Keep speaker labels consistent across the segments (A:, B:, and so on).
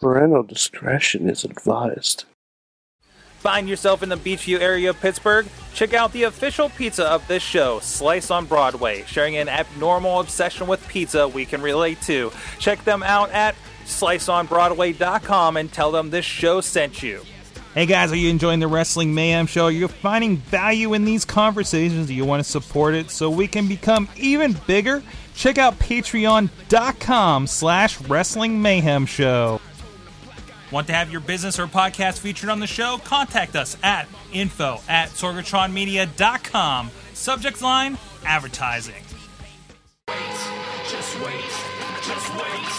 A: Parental discretion is advised.
B: Find yourself in the Beechview area of Pittsburgh? Check out the official pizza of this show, Slice on Broadway, sharing an abnormal obsession with pizza we can relate to. Check them out at sliceonbroadway.com and tell them this show sent you. Hey guys, are you enjoying the Wrestling Mayhem show? Are you finding value in these conversations? Do you want to support it so we can become even bigger? Check out patreon.com slash wrestling mayhem show. Want to have your business or podcast featured on the show? Contact us at info at sorgatronmedia.com. Subject line, advertising.
C: Just wait, just wait,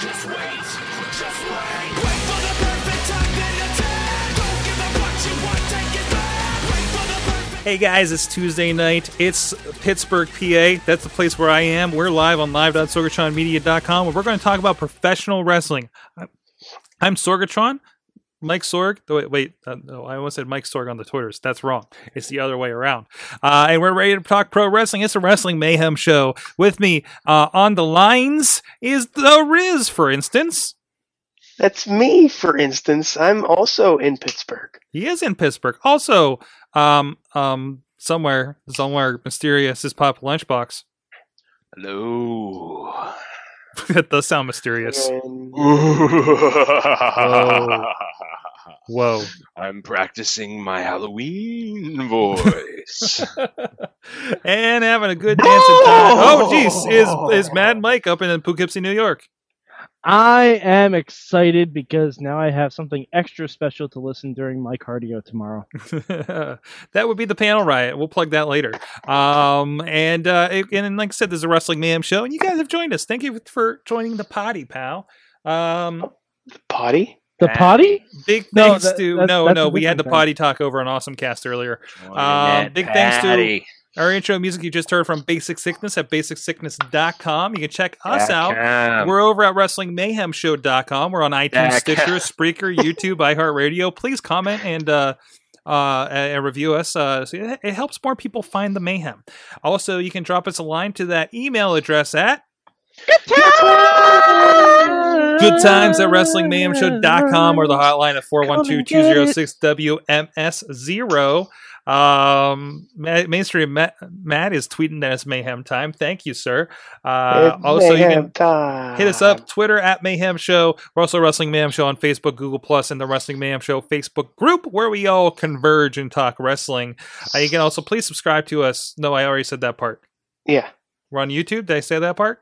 C: just wait, just wait. Wait for the perfect time then attack. Don't give up what you want, take it back. Wait for the perfect
B: Hey guys, it's Tuesday night. It's Pittsburgh, PA. That's the place where I am. We're live on live.sorgatronmedia.com where we're going to talk about professional wrestling. I'm- I'm Sorgatron, Mike Sorg. Wait, wait uh, no, I almost said Mike Sorg on the Twitters. That's wrong. It's the other way around. Uh, and we're ready to talk pro wrestling. It's a Wrestling Mayhem show. With me uh, on the lines is The Riz, for instance.
A: That's me, for instance. I'm also in Pittsburgh.
B: He is in Pittsburgh. Also, um, um, somewhere, somewhere mysterious is Papa Lunchbox.
D: Hello.
B: that does sound mysterious.
A: And
B: Whoa.
D: I'm practicing my Halloween voice.
B: and having a good dancing time. Oh, jeez, is is Mad Mike up in Poughkeepsie, New York?
E: I am excited because now I have something extra special to listen during my cardio tomorrow.
B: that would be the panel riot. We'll plug that later. Um, and uh, it- and like I said, there's a Wrestling Mayhem show, and you guys have joined us. Thank you for joining the potty, pal. Um,
A: potty?
E: The potty?
B: big
E: No,
B: thanks
E: that-
B: to
E: that's-
B: no,
E: that's
B: no. We had the
E: thing.
B: potty talk over on Awesome Cast earlier. Um,
D: that
B: big thanks to
D: patty.
B: Our intro music you just heard from Basic Sickness at basicsickness.com. You can check us out.
D: Dot-com.
B: We're over at WrestlingMayhemShow.com. We're on iTunes,
D: Dot com.
B: Stitcher, Spreaker, YouTube, iHeartRadio. Please comment and uh, uh, and review us. Uh, so it, it helps more people find the mayhem. Also, you can drop us a line to that email address at good times at WrestlingMayhemShow.com or the hotline at 412-206-WMS0. Um, Mainstream Matt, Matt is tweeting that it's Mayhem time. Thank you, sir. Uh,
A: It's
B: also, you can
A: time.
B: Hit us up, Twitter at Mayhem Show. We're also Wrestling Mayhem Show on Facebook, Google Plus, and the Wrestling Mayhem Show Facebook group where we all converge and talk wrestling. Uh, you can also please subscribe to us. No, I already said that part.
A: Yeah.
B: We're on YouTube. Did I say that part?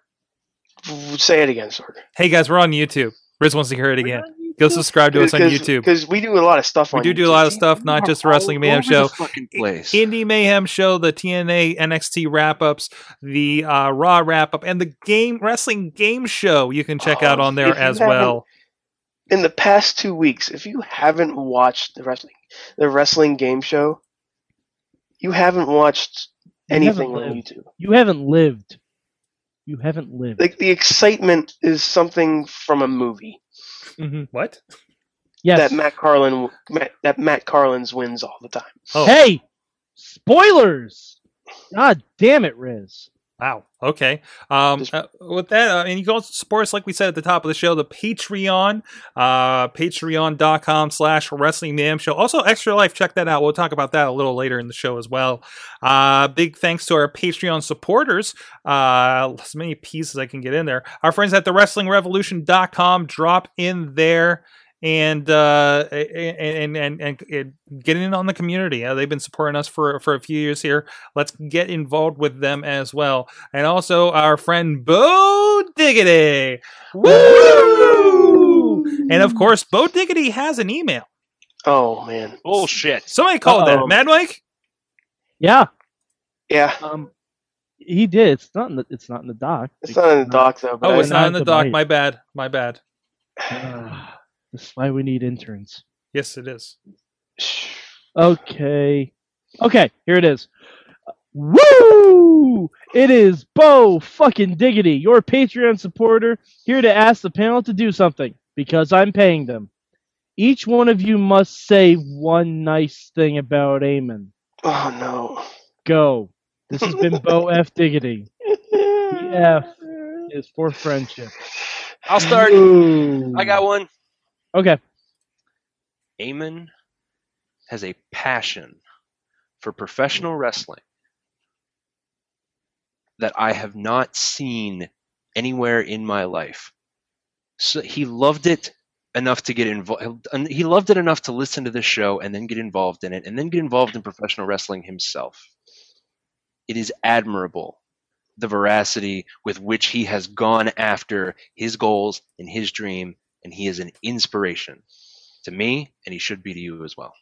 A: Say it again, Sorg.
B: Hey guys, we're on YouTube. Riz wants to hear it again. Go subscribe to us on YouTube.
A: Because we do a lot of stuff
B: We
A: on
B: do do a lot of stuff, not just the Wrestling
D: All
B: Mayhem Show.
D: the fucking place.
B: Indie Mayhem Show, the TNA NXT wrap ups, the uh, Raw wrap up, and the game wrestling game show you can check
A: Oh,
B: out on there as well.
A: In the past two weeks, if you haven't watched the wrestling the wrestling game show, you haven't watched
E: You
A: anything
E: haven't
A: on. YouTube.
E: You haven't lived. You haven't lived.
A: Like the excitement is something from a movie
B: Mhm. What?
E: yes.
A: that Matt Carlin Matt, that Matt Carlins wins all the time.
B: Oh.
E: Hey, spoilers! God damn it, Riz.
B: Wow. Okay. Um, uh, with that, uh, and you can also support us, like we said at the top of the show, the Patreon, uh, patreon.com slash wrestling mayhem show. Also, Extra Life, check that out. We'll talk about that a little later in the show as well. Uh, big thanks to our Patreon supporters. Uh, as many pieces I can get in there. Our friends at the wrestlingrevolution.com drop in there and uh and and and, and get in on the community uh, they've been supporting us for for a few years here let's get involved with them as well and also our friend bo diggity Woo! and of course bo diggity has an email
A: Oh man,
D: Bullshit.
B: somebody called
E: Uh-oh.
B: that mad mike
E: Yeah.
A: yeah,
E: Um, he did. It's not. In the, it's not in the doc.
A: it's not in the doc though. But
B: oh
A: I-
B: it's not in the dock.
E: bite.
B: my bad my bad
E: Ah, this is why we need interns.
B: yes it is
E: Okay. Okay, here it is. Woo! It is Bo fucking Diggity, your Patreon supporter, here to ask the panel to do something because I'm paying them. Each one of you must say one nice thing about Eamon.
A: Oh no.
E: Go. This has been Bo F. Diggity. F is for friendship.
D: I'll start.
E: Ooh.
D: I got one.
E: Okay.
D: Eamon has a passion for professional wrestling that I have not seen anywhere in my life. So he loved it enough to get involved. He loved it enough to listen to this show and then get involved in it and then get involved in professional wrestling himself. It is admirable the veracity with which he has gone after his goals and his dream, and he is an inspiration to me, and he should be to you as well.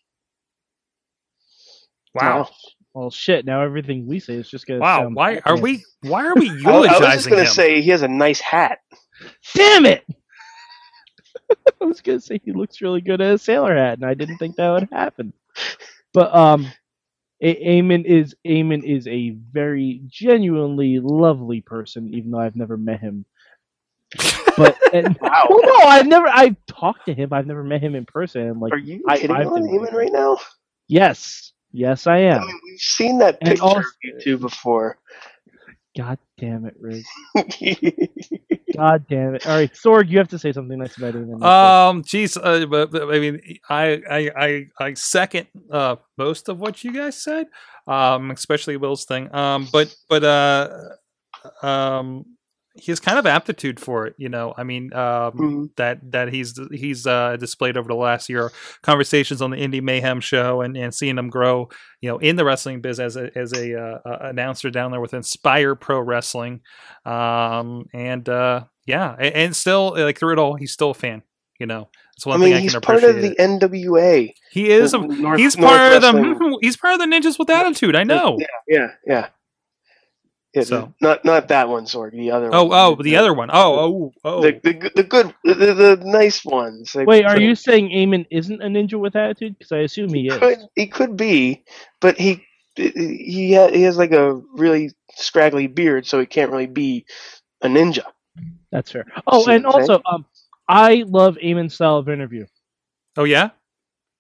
B: Wow.
E: Well, shit. Now everything we say is just gonna.
B: Wow.
E: sound
B: Why are
E: awful.
B: we why are we
A: I, I was just gonna
B: him?
A: say he has a nice hat.
E: Damn it! I was gonna say he looks really good at a sailor hat, and I didn't think that would happen. But um, A- Eamon is Eamon is a very genuinely lovely person, even though I've never met him. But and,
A: Wow.
E: well, no, I've never I've talked to him. I've never met him in person. and, Like,
A: Are you
E: I-
A: kidding
E: I've
A: on Eamon right now?
E: yes, yes, I
A: I
E: am.
A: mean, we've seen that
E: And
A: picture
E: also-
A: of you two before.
E: God damn it, Riz. God damn it. All right, Sorg, you have to say something nice about Eamon.
B: Um, geez, uh, but, but, I mean, I, I, I, I second uh, most of what you guys said, um, especially Will's thing. Um, but, but, uh, um, he has kind of aptitude for it, you know. I mean, um,
A: Mhm.
B: that that he's he's uh, displayed over the last year, conversations on the Indie Mayhem show, and, and seeing him grow, you know, in the wrestling biz as a as a uh, announcer down there with Inspire Pro Wrestling, um, and uh, yeah, and, and still like through it all, he's still a fan. You know, that's
A: I
B: one
A: mean,
B: thing I
A: he's
B: can
A: part of the NWA.
B: he is. A,
A: North-
B: he's
A: North
B: part of the. He's part of the Ninjas with Attitude. I know.
A: Yeah, yeah, yeah. Yeah,
B: So-
A: not not that one, Sorg. The other
B: Oh,
A: one.
B: oh, the other one. Oh, oh, oh.
A: The, the, the good, the, the, the nice ones. Like,
E: Wait, are
A: so-
E: you saying Eamon isn't a ninja with attitude? Because I assume he is.
A: could he could be, but he he ha- he has like a really scraggly beard, so he can't really be a ninja.
E: That's fair. Oh,
A: See
E: and
A: what I'm
E: also, um, I love Eamon's style of interview.
B: oh yeah.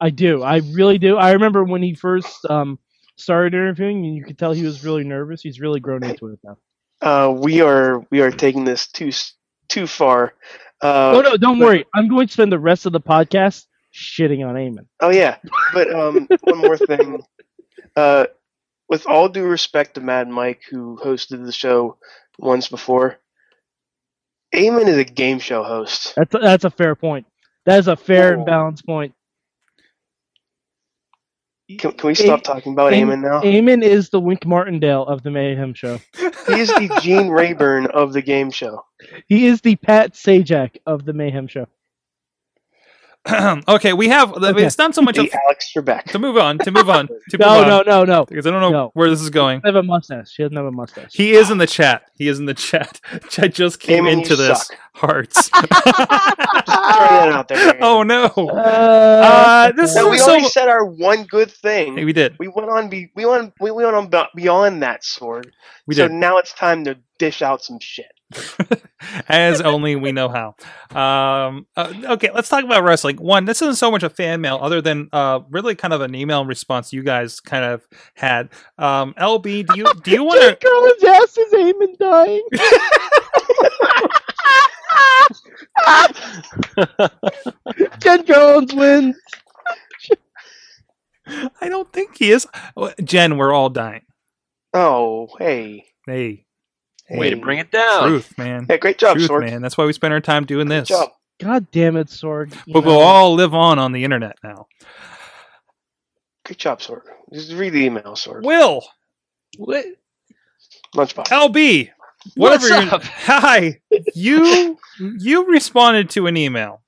E: I do. I really do. I remember when he first um started interviewing, and you could tell he was really nervous. He's really grown into it now.
A: Uh, we are we are taking this too too far. Uh,
E: oh no, don't
A: but-
E: worry. I'm going to spend the rest of the podcast shitting on Eamon.
A: Oh yeah, but um, one more thing. Uh, with all due respect to Mad Mike, who hosted the show once before, Eamon is a game show host.
E: That's a, that's a fair point. That is a fair and
A: Oh.
E: balanced point.
A: Can, can we stop
E: A-
A: talking about
E: Eam-
A: Eamon now?
E: Eamon is the Wink Martindale of the Mayhem show.
A: He is the Gene Rayburn of the game show.
E: He is the Pat Sajak of the Mayhem show.
B: okay, we have.
E: Okay.
B: It's not so much of,
A: The Alex Trebek.
B: to move on. To move on. To move
E: No,
B: on.
E: no, no, no.
B: Because I don't know
E: No.
B: where this is going.
E: She doesn't have a mustache. She doesn't have a mustache.
B: He is in the chat. He is in the chat. I just came
A: Eamon,
B: into this.
A: suck.
B: Hearts.
A: Just throwing that out there.
B: oh no.
E: Uh,
B: Uh, this
A: No,
B: is
A: we
B: so.
A: already said our one good thing.
B: Hey, we did.
A: We went on. Be, we went. We went on beyond that sword.
B: We
A: so
B: did.
A: now it's time to dish out some shit.
B: As only we know how. Um, uh, okay, let's talk about wrestling. One, this isn't so much a fan mail, other than uh, really kind of an email response you guys kind of had. Um, LB, do you do you want
E: Ken
B: to?
E: Collins ass is Eamon dying. Jen Collins wins.
B: I don't think he is. Jen, we're all dying.
A: Oh, hey.
B: Hey,
D: Way to bring it down.
B: truth, man.
A: Yeah, great job,
B: truth,
A: Sword.
B: man. That's why we spend our time doing
A: Good
B: this.
A: job.
E: God damn it, Sorg. You
B: But
E: know,
B: we'll all live on on the internet now.
A: Good job, Sword. Just read the email, Sword.
B: Will, what?
A: Lunchbox.
B: LB,
D: What's
B: whatever. you-
D: up?
B: Hi, you you responded to an email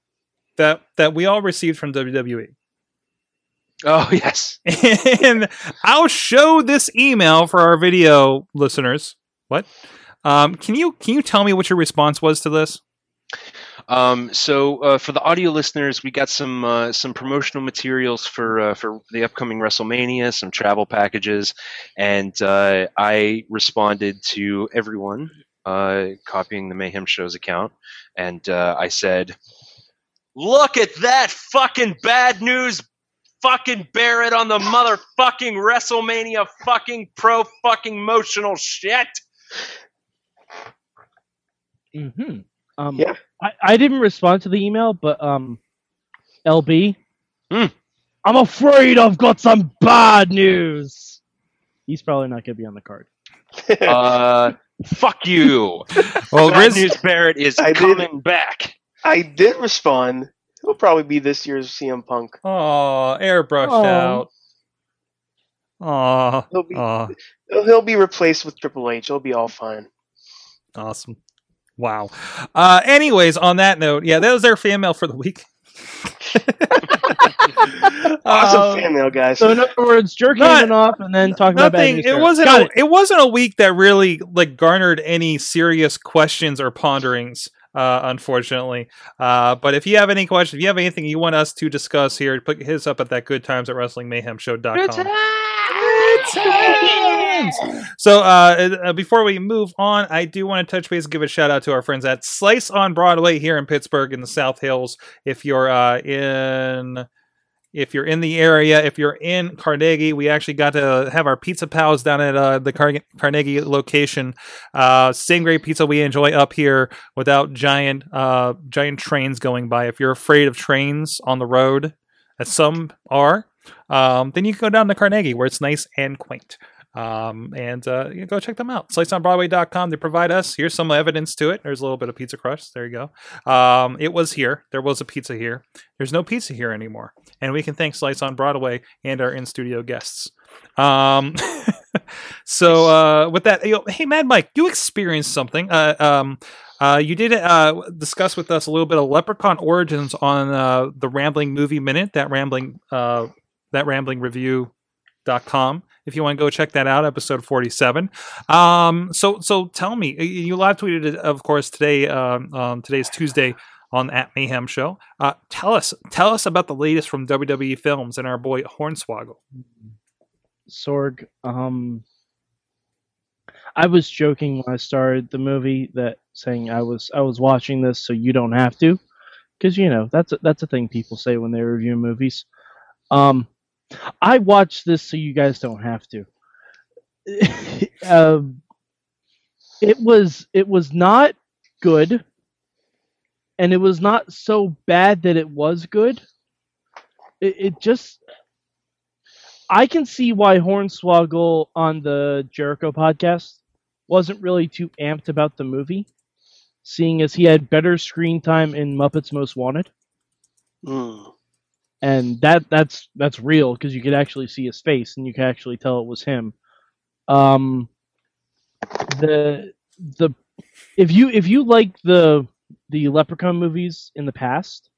B: that that we all received from WWE,
D: Oh yes.
B: and I'll show this email for our video listeners. What? Um, can you can you tell me what your response was to this?
D: Um, so uh, for the audio listeners, we got some uh, some promotional materials for uh, for the upcoming WrestleMania, some travel packages, and uh, I responded to everyone uh, copying the Mayhem Show's account, and uh, I said, "Look at that fucking bad news." Fucking bear it on the motherfucking WrestleMania fucking pro fucking motional shit.
E: Mhm. Um,
A: Yeah.
E: I, I didn't respond to the email, but um, LB.
D: Hmm.
E: I'm afraid I've got some bad news. He's probably not going to be on the card.
D: Uh, fuck you.
B: Well,
D: Bad
B: Riz,
D: News Barrett is
A: I did-
D: coming back.
A: I did respond. He'll probably be this year's CM Punk.
B: oh, airbrushed
E: Aw.
B: out. Aw,
A: He'll be
B: aw,
A: he'll, he'll be replaced with Triple H. He'll be all fine.
B: awesome. Wow. Uh, anyways, on that note, yeah, that was our fan mail for the week.
A: Awesome
B: Uh,
A: fan mail, guys.
E: So in other words, jerking
B: Not-
E: it off and then talking about bad
B: Nothing.
E: news.
B: It wasn't. A, it. wasn't a week that really like garnered any serious questions or ponderings. Uh, unfortunately, uh, but if you have any questions, if you have anything you want us to discuss here, put his up at that good times at wrestlingmayhemshow.com. Good times. So uh, uh, before we move on, I do want to touch base and give a shout out to our friends at Slice on Broadway here in Pittsburgh in the South Hills. If you're uh, in if you're in the area, if you're in Carnegie, we actually got to have our pizza pals down at uh, the Car- Carnegie location. Uh, same great pizza we enjoy up here without giant uh, giant trains going by. If you're afraid of trains on the road, as some are, um, then you can go down to Carnegie where it's nice and quaint. Um, and uh, you go check them out. SliceOnBroadway.com. They provide us. Here's some evidence to it. There's a little bit of pizza crust. There you go. Um, it was here. There was a pizza here. There's no pizza here anymore. And we can thank Slice on Broadway and our in studio guests. Um, so uh, with that, you know, hey, Mad Mike, you experienced something. Uh, um, uh, you did uh, discuss with us a little bit of Leprechaun origins on uh, the Rambling Movie Minute. That rambling, uh, that rambling review.com if you want to go check that out episode 47 um so so tell me you live tweeted of course today um, um today's tuesday on at mayhem show uh tell us tell us about the latest from wwe films and our boy hornswoggle
E: Sorg. Um, I was joking when I started the movie that saying I was I was watching this so you don't have to, because you know that's a, that's a thing people say when they review movies. Um, I watched this so you guys don't have to. um, it was it was not good, and it was not so bad that it was good. It, it just I can see why Hornswoggle on the Jericho podcast wasn't really too amped about the movie, seeing as he had better screen time in Muppets Most Wanted,
A: Mm.
E: And that that's that's real because you could actually see his face and you could actually tell it was him. Um, the the if you if you like the the Leprechaun movies in the past,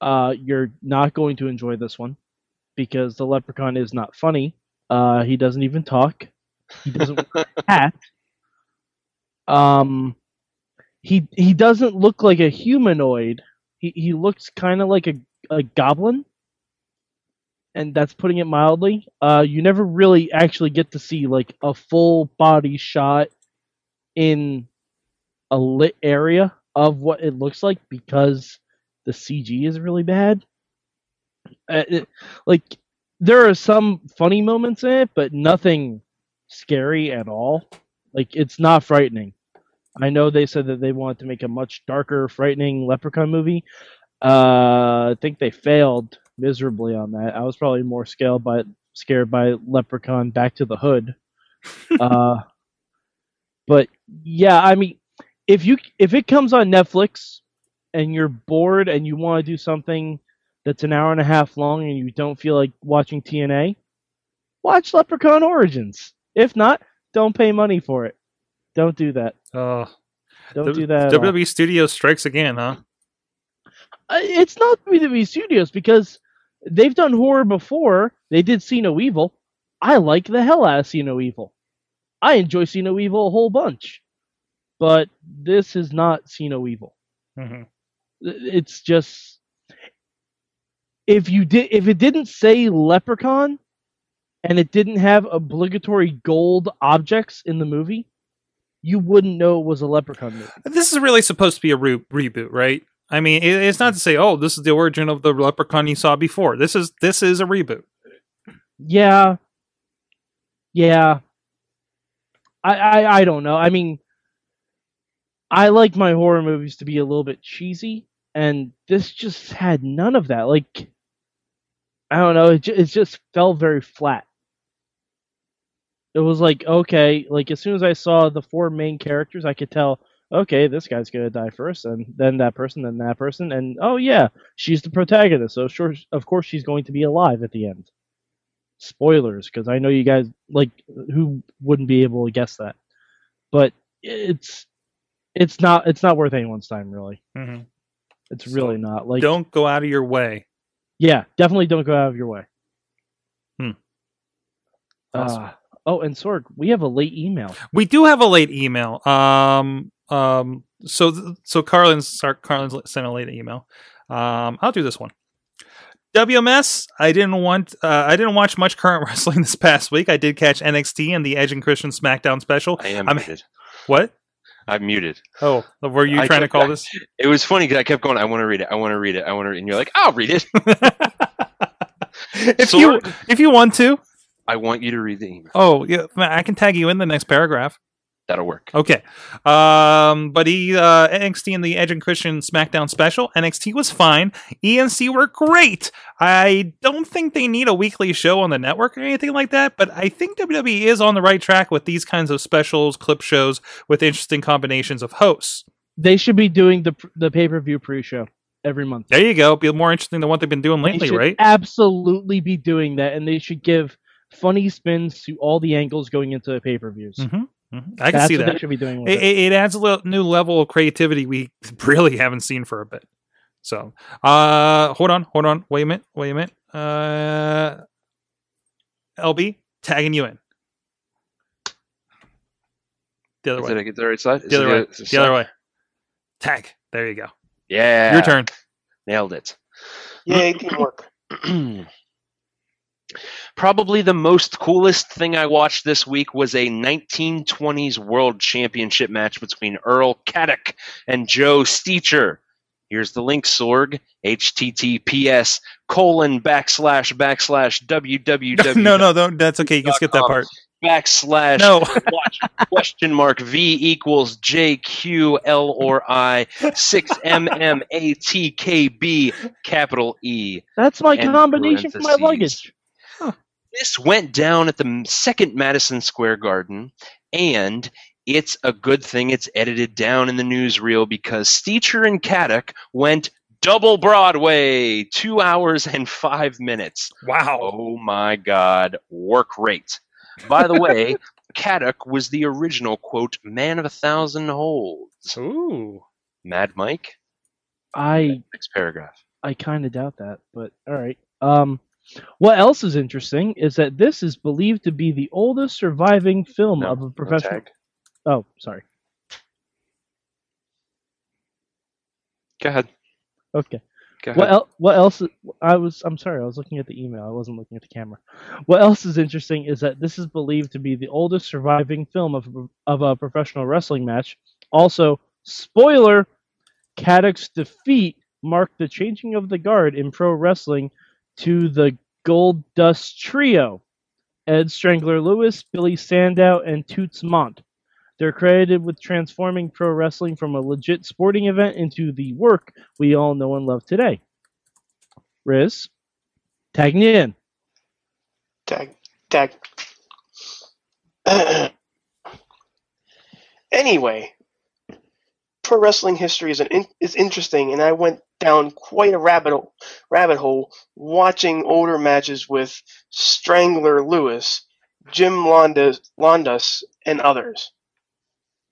E: uh, you're not going to enjoy this one because the leprechaun is not funny. Uh, he doesn't even talk. He doesn't wear a hat. Um, he he doesn't look like a humanoid. He he looks kind of like a a goblin, and that's putting it mildly. Uh, you never really actually get to see like a full body shot in a lit area of what it looks like because the CG is really bad. Uh, it- like there are some funny moments in it, but nothing scary at all. Like it's not frightening. I know they said that they wanted to make a much darker, frightening Leprechaun movie. Uh, I think they failed miserably on that. I was probably more scared by scared by Leprechaun Back to the Hood. uh, but yeah, I mean, if you if it comes on Netflix and you're bored and you want to do something that's an hour and a half long and you don't feel like watching TNA, watch Leprechaun Origins. If not, don't pay money for it. Don't do that.
B: oh
E: Don't do that. all.
B: wwe studios strikes again huh
E: Uh, it's not WWE Studios because they've done horror before. They did See No Evil. I like the hell out of See No Evil. I enjoy See No Evil a whole bunch. But this is not See No Evil.
B: Mhm.
E: It's just if you did if it didn't say leprechaun and it didn't have obligatory gold objects in the movie, you wouldn't know it was a leprechaun movie.
B: this is really supposed to be a re- reboot right i mean it, it's not to say oh this is the origin of the leprechaun you saw before this is this is a reboot
E: Yeah. Yeah. I, I I don't know. I mean I like my horror movies to be a little bit cheesy, and this just had none of that. Like, I don't know, it, it just fell very flat. It was like, okay, like as soon as I saw the four main characters, I could tell, okay, this guy's gonna die first, and then that person, then that person, and oh yeah, she's the protagonist, so sure, of course she's going to be alive at the end. Spoilers, because I know you guys like who wouldn't be able to guess that, but it's it's not it's not worth anyone's time really.
B: Mhm.
E: It's
B: So,
E: really not like
B: Don't go out of your way.
E: yeah, definitely don't go out of your way.
B: Hmm. Awesome.
E: Uh, oh, and Sorg, we have a late email.
B: We do have a late email. Um, um, so th- so Carlins Carlins sent a late email. Um, I'll do this one. WMS. I didn't want. Uh, I didn't watch much current wrestling this past week. I did catch NXT and the Edge and Christian SmackDown special.
D: I am
B: I'm-
D: muted.
B: What?
D: I'm muted.
B: Oh, were you
D: I
B: trying to
D: kept-
B: call this?
D: It was funny because I kept going. I want to read it. I want to read it. I want to read it. And you're like, I'll read it.
B: if you if you want to.
D: I want you to read the email.
B: Oh yeah, I can tag you in the next paragraph.
D: That'll work.
B: Okay. Um, but he uh, NXT and the Edge and Christian SmackDown special. NXT was fine. ENC were great. I don't think they need a weekly show on the network or anything like that, but I think WWE is on the right track with these kinds of specials, clip shows with interesting combinations of hosts.
E: They should be doing the the pay per view pre show every month.
B: There you go. Be more interesting than what they've been doing
E: They
B: lately,
E: should
B: right?
E: absolutely be doing that, and they should give funny spins to all the angles going into the pay per views.
B: Hmm I can
E: That's
B: see that.
E: they should be doing
B: it,
E: it.
B: it, it adds a little new level of creativity we really haven't seen for a bit. So, uh, hold on, hold on, wait a minute, wait a minute. Uh, LB tagging you in. The other
D: Is
B: way.
D: it a, the right side? Is
B: The other way.
D: the-
B: The other way. Tag. There you go.
D: Yeah.
B: Your turn.
D: Nailed it.
A: Yay, teamwork.
D: Probably the most coolest thing I watched this week was a 1920s World Championship match between Earl Caddock and Joe Stecher. Here's the link, Sorg. HTTPS colon backslash backslash www
B: no, no, no, that's okay. You can skip that part.
D: backslash
B: No.
D: watch question mark V equals J Q L or I six M M A T K B capital E.
E: That's my combination for my luggage.
D: This went down at the second Madison Square Garden, and it's a good thing it's edited down in the newsreel because Stecher and Caddock went double Broadway, two hours and five minutes.
B: Wow.
D: Oh my God, work rate. By the way, Caddock was the original quote man of a thousand holds.
B: Ooh.
D: Mad Mike.
E: I
D: Next paragraph.
E: I kind of doubt that, but all right. Um, what else is interesting is that this is believed to be the oldest surviving film
D: No,
E: of a
D: no
E: professional.
D: tag.
E: oh, sorry.
D: Go ahead.
E: Okay.
D: Go ahead.
E: What el- what else? I was I'm sorry. I was looking at the email. I wasn't looking at the camera. What else is interesting is that this is believed to be the oldest surviving film of of a professional wrestling match. Also, spoiler: Caddock's defeat marked the changing of the guard in pro wrestling to the Gold Dust Trio: Ed Strangler Lewis, Billy Sandow, and Toots Mondt. They're credited with transforming pro wrestling from a legit sporting event into the work we all know and love today. Riz, tag me in.
A: Tag. Tag. anyway, pro wrestling history is an in, is interesting, and I went down quite a rabbit hole, rabbit hole watching older matches with Strangler Lewis, Jim Londos, Londos, and others.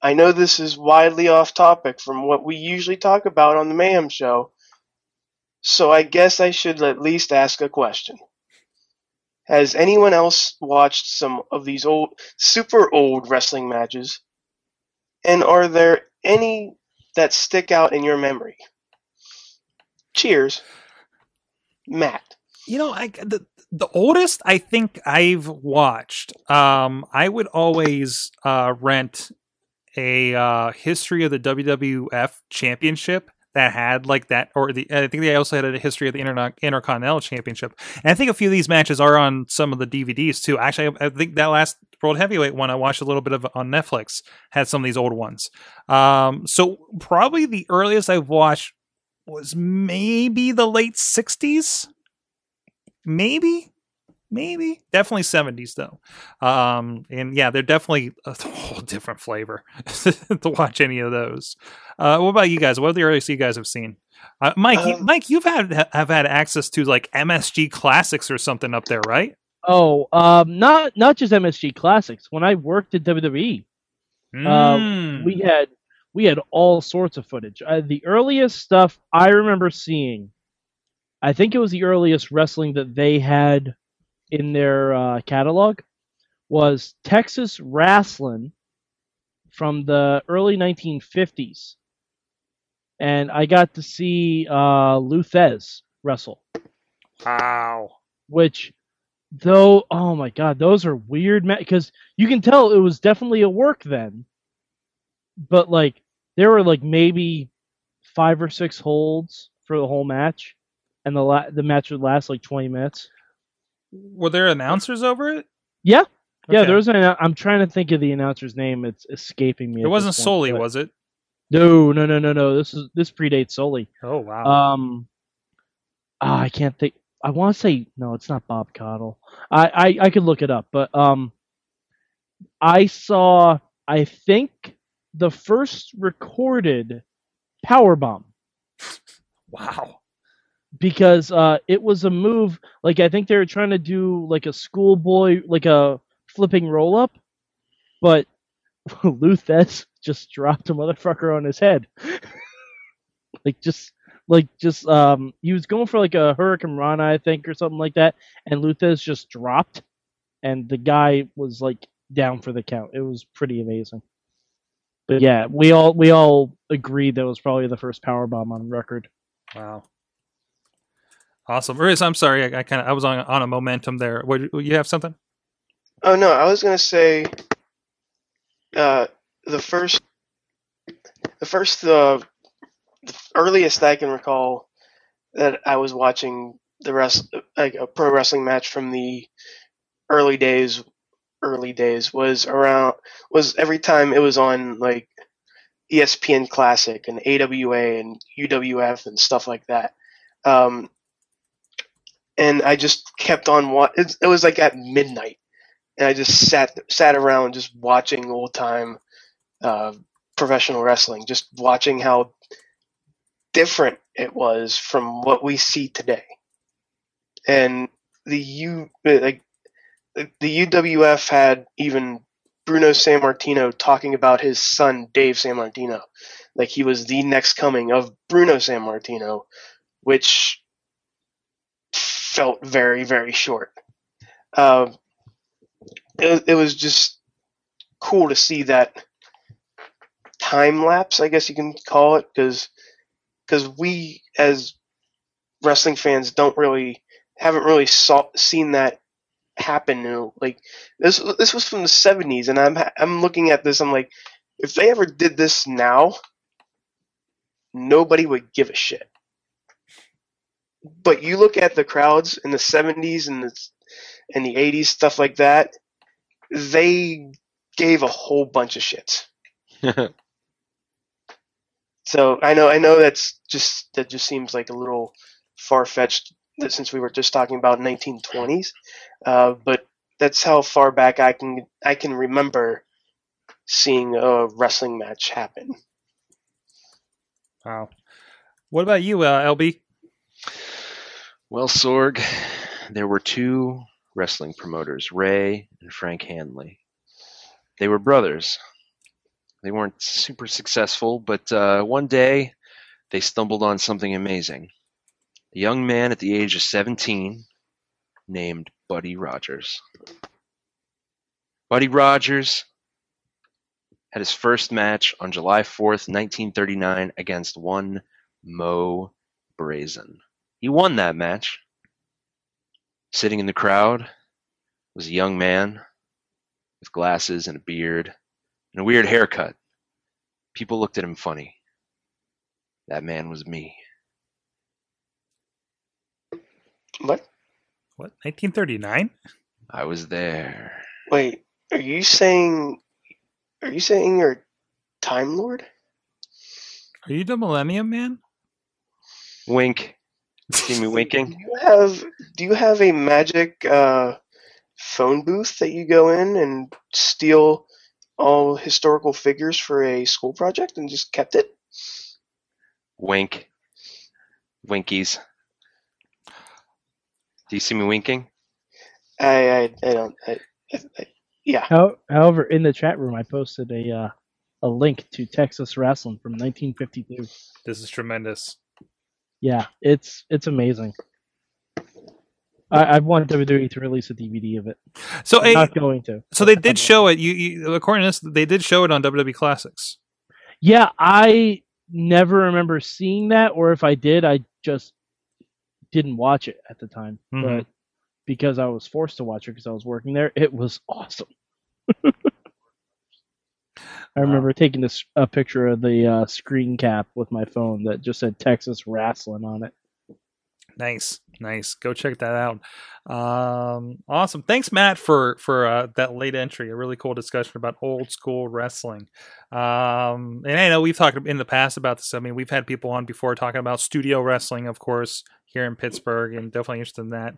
A: I know this is widely off topic from what we usually talk about on the Mayhem Show, so I guess I should at least ask a question. Has anyone else watched some of these old, super old wrestling matches? And are there any that stick out in your memory? Cheers, Matt.
B: You know, I the the oldest I think I've watched. Um, I would always uh, rent a uh, history of the WWF Championship that had like that, or the I think they also had a history of the Interna- Intercontinental Championship. And I think a few of these matches are on some of the DVDs too. Actually, I, I think that last World Heavyweight one I watched a little bit of on Netflix had some of these old ones. Um, so probably the earliest I've watched was maybe the late 60s. Maybe. Maybe. Definitely 70s though. Um and yeah, they're definitely a whole different flavor to watch any of those. Uh what about you guys? What are the earliest you guys have seen? Uh, Mike, you,
A: Um,
B: Mike, you've had have had access to like MSG classics or something up there, right?
E: Oh, um, not not just MSG Classics. When I worked at WWE,
B: Mm.
E: we had we had all sorts of footage. Uh, the earliest stuff I remember seeing, I think it was the earliest wrestling that they had in their uh, catalog, was Texas Wrestling from the early 1950s, and I got to see uh, Lou Thesz wrestle.
B: Wow.
E: which though oh my god those are weird because you can tell it was definitely a work then. But like there were like maybe five or six holds for the whole match. And the la- the match would last like 20 minutes
B: Were there announcers over it?
E: yeah yeah
B: Okay.
E: there was an i'm trying to think of the announcer's name it's escaping me
B: It wasn't
E: point,
B: Soli,
E: but-
B: was it?
E: no no no no no this is this predates Soli.
B: Oh wow.
E: Um, ah, I can't think. I want to say no, it's not Bob Cottle. I, I I could look it up, but um, I saw. I think the first recorded power bomb
B: wow.
E: Because uh, it was a move. Like I think they were trying to do like a schoolboy, like a flipping roll up, but Lou Thesz just dropped a motherfucker on his head. like just like just um he was going for like a Hurricanrana, I think, or something like that, and Lou Thesz just dropped and the guy was like down for the count. It was pretty amazing. But yeah, we all we all agreed that was probably the first power bomb on record.
B: Wow. Awesome. Riz, I'm sorry. I, I kind of I was on on a momentum there. Would you have something?
A: Oh no, I was gonna say, uh, the first, the first, uh, the earliest I can recall that I was watching the rest, like a pro wrestling match from the early days, early days was around was every time it was on like ESPN Classic and AWA and UWF and stuff like that. Um, and I just kept on what it, was like at midnight and I just sat sat around just watching old time uh, professional wrestling, just watching how different it was from what we see today. And the U like the UWF had even Bruno Sammartino talking about his son Dave Sammartino, like he was the next coming of Bruno Sammartino, which felt very very short. Um, it, it was just cool to see that time lapse, I guess you can call it, because because we as wrestling fans don't really haven't really saw, seen that happen. You know, like this this was from the '70s, and I'm I'm looking at this. I'm like, if they ever did this now, nobody would give a shit. But you look at the crowds in the '70s and the and the '80s, stuff like that they gave a whole bunch of shits. So I know I know that's just that just seems like a little far fetched since we were just talking about 1920s, uh, but that's how far back I can I can remember seeing a wrestling match happen.
B: Wow. What about you, uh, LB?
D: Well, Sorg, there were two wrestling promoters, Ray and Frank Hanley. They were brothers. They weren't super successful, but uh, one day they stumbled on something amazing. A young man at the age of 17 named Buddy Rogers. Buddy Rogers had his first match on July 4th, 1939, against one Mo Brazen. He won that match. Sitting in the crowd was a young man with glasses and a beard and a weird haircut. People looked at him funny. That man was me.
A: What?
B: What? 1939?
D: I was there.
A: Wait, are you saying are you saying you're Time Lord?
B: Are you the Millennium Man?
D: Wink. See me winking?
A: Do you have Do you have a magic uh, phone booth that you go in and steal all historical figures for a school project and just kept it?
D: Wink. Winkies. Do you see me winking?
A: I I, I don't. I, I, I, yeah.
E: How, however, in the chat room, I posted a uh, a link to Texas wrestling from 1952.
B: This is tremendous.
E: Yeah, it's it's amazing. I, I want WWE to release a DVD of it.
B: So,
E: I'm
B: hey,
E: not going to.
B: so they did show it. You, you, according to this, they did show it on WWE Classics.
E: Yeah, I never remember seeing that, or if I did, I just didn't watch it at the time.
B: Mhm.
E: But because I was forced to watch it because I was working there, it was awesome. I remember taking this a picture of the uh, screen cap with my phone that just said Texas Wrestling on it.
B: Nice, nice. Go check that out. Um, awesome. Thanks, Matt, for for uh, that late entry. A really cool discussion about old school wrestling. Um, and I know we've talked in the past about this. I mean, we've had people on before talking about studio wrestling, of course, here in Pittsburgh, and definitely interested in that.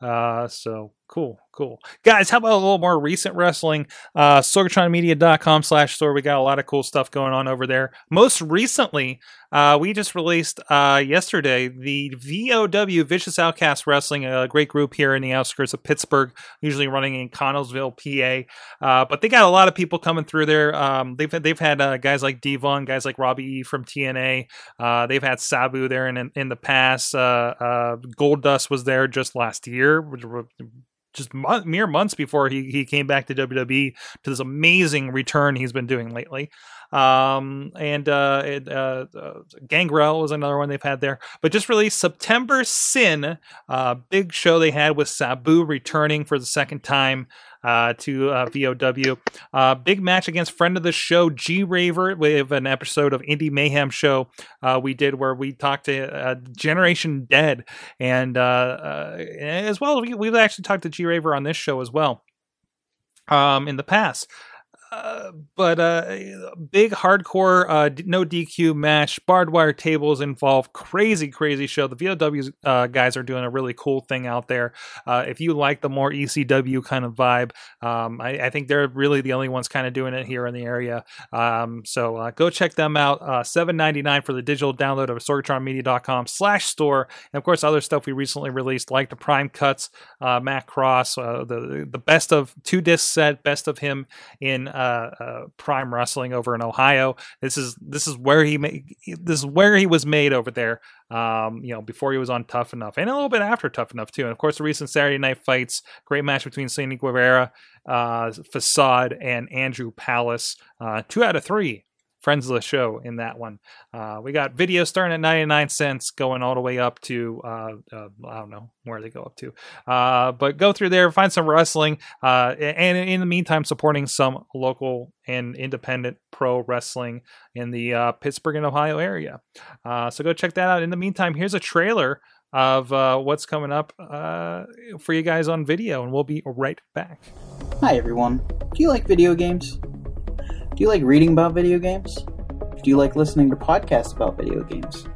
B: Uh, so cool, cool. Guys, how about a little more recent wrestling? Uh, sorgatronmedia.com slash store. We got a lot of cool stuff going on over there. Most recently, uh, we just released uh, yesterday the VOW Vicious Outcast Wrestling, a great group here in the outskirts of Pittsburgh, usually running in Connellsville, PA. Uh, but they got a lot of people coming through there. Um, they've they've had uh, guys like Devon, guys like Robbie E from TNA. Uh, they've had Sabu there in in the past. Uh, uh, Goldust was there just last year, just mere months before he, he came back to WWE to this amazing return he's been doing lately. Um, and uh, it, uh, uh, Gangrel was another one they've had there. But just released September Sin, uh, big show they had with Sabu returning for the second time uh, to uh, VOW. Uh, big match against friend of the show, G Raver. We have an episode of Indie Mayhem show uh, we did where we talked to uh, Generation Dead, and as well, we, we've actually talked to G Raver on this show as well um, in the past. But uh, big hardcore, uh, no DQ match, barbed wire tables involved. Crazy, crazy show. The VOW uh, guys are doing a really cool thing out there. Uh, if you like the more ECW kind of vibe, um, I, I think they're really the only ones kind of doing it here in the area. Um, so uh, go check them out. Uh, Seven ninety nine for the digital download of sorgatronmedia.com slash store, and of course other stuff we recently released like the Prime Cuts, Matt Cross, the the best of two disc set, best of him in uh, uh, Prime Wrestling over in Ohio. This is this is where he made this is where he was made over there. Um, you know, before he was on Tough Enough, and a little bit after Tough Enough too. And of course, the recent Saturday Night Fights, great match between Sandy Guevara, uh, Facade, and Andrew Palace. Uh, two out of three friends of the show in that one. Uh, we got videos starting at 99 cents, going all the way up to, uh, uh, I don't know where they go up to. Uh, but go through there, find some wrestling, uh, and in the meantime, supporting some local and independent pro wrestling in the uh, Pittsburgh and Ohio area. So go check that out. In the meantime, here's a trailer of uh, what's coming up uh, for you guys on video, and we'll be right back.
F: Hi everyone. Do you like video games? Do you like reading about video games? Do you like listening to podcasts about video games?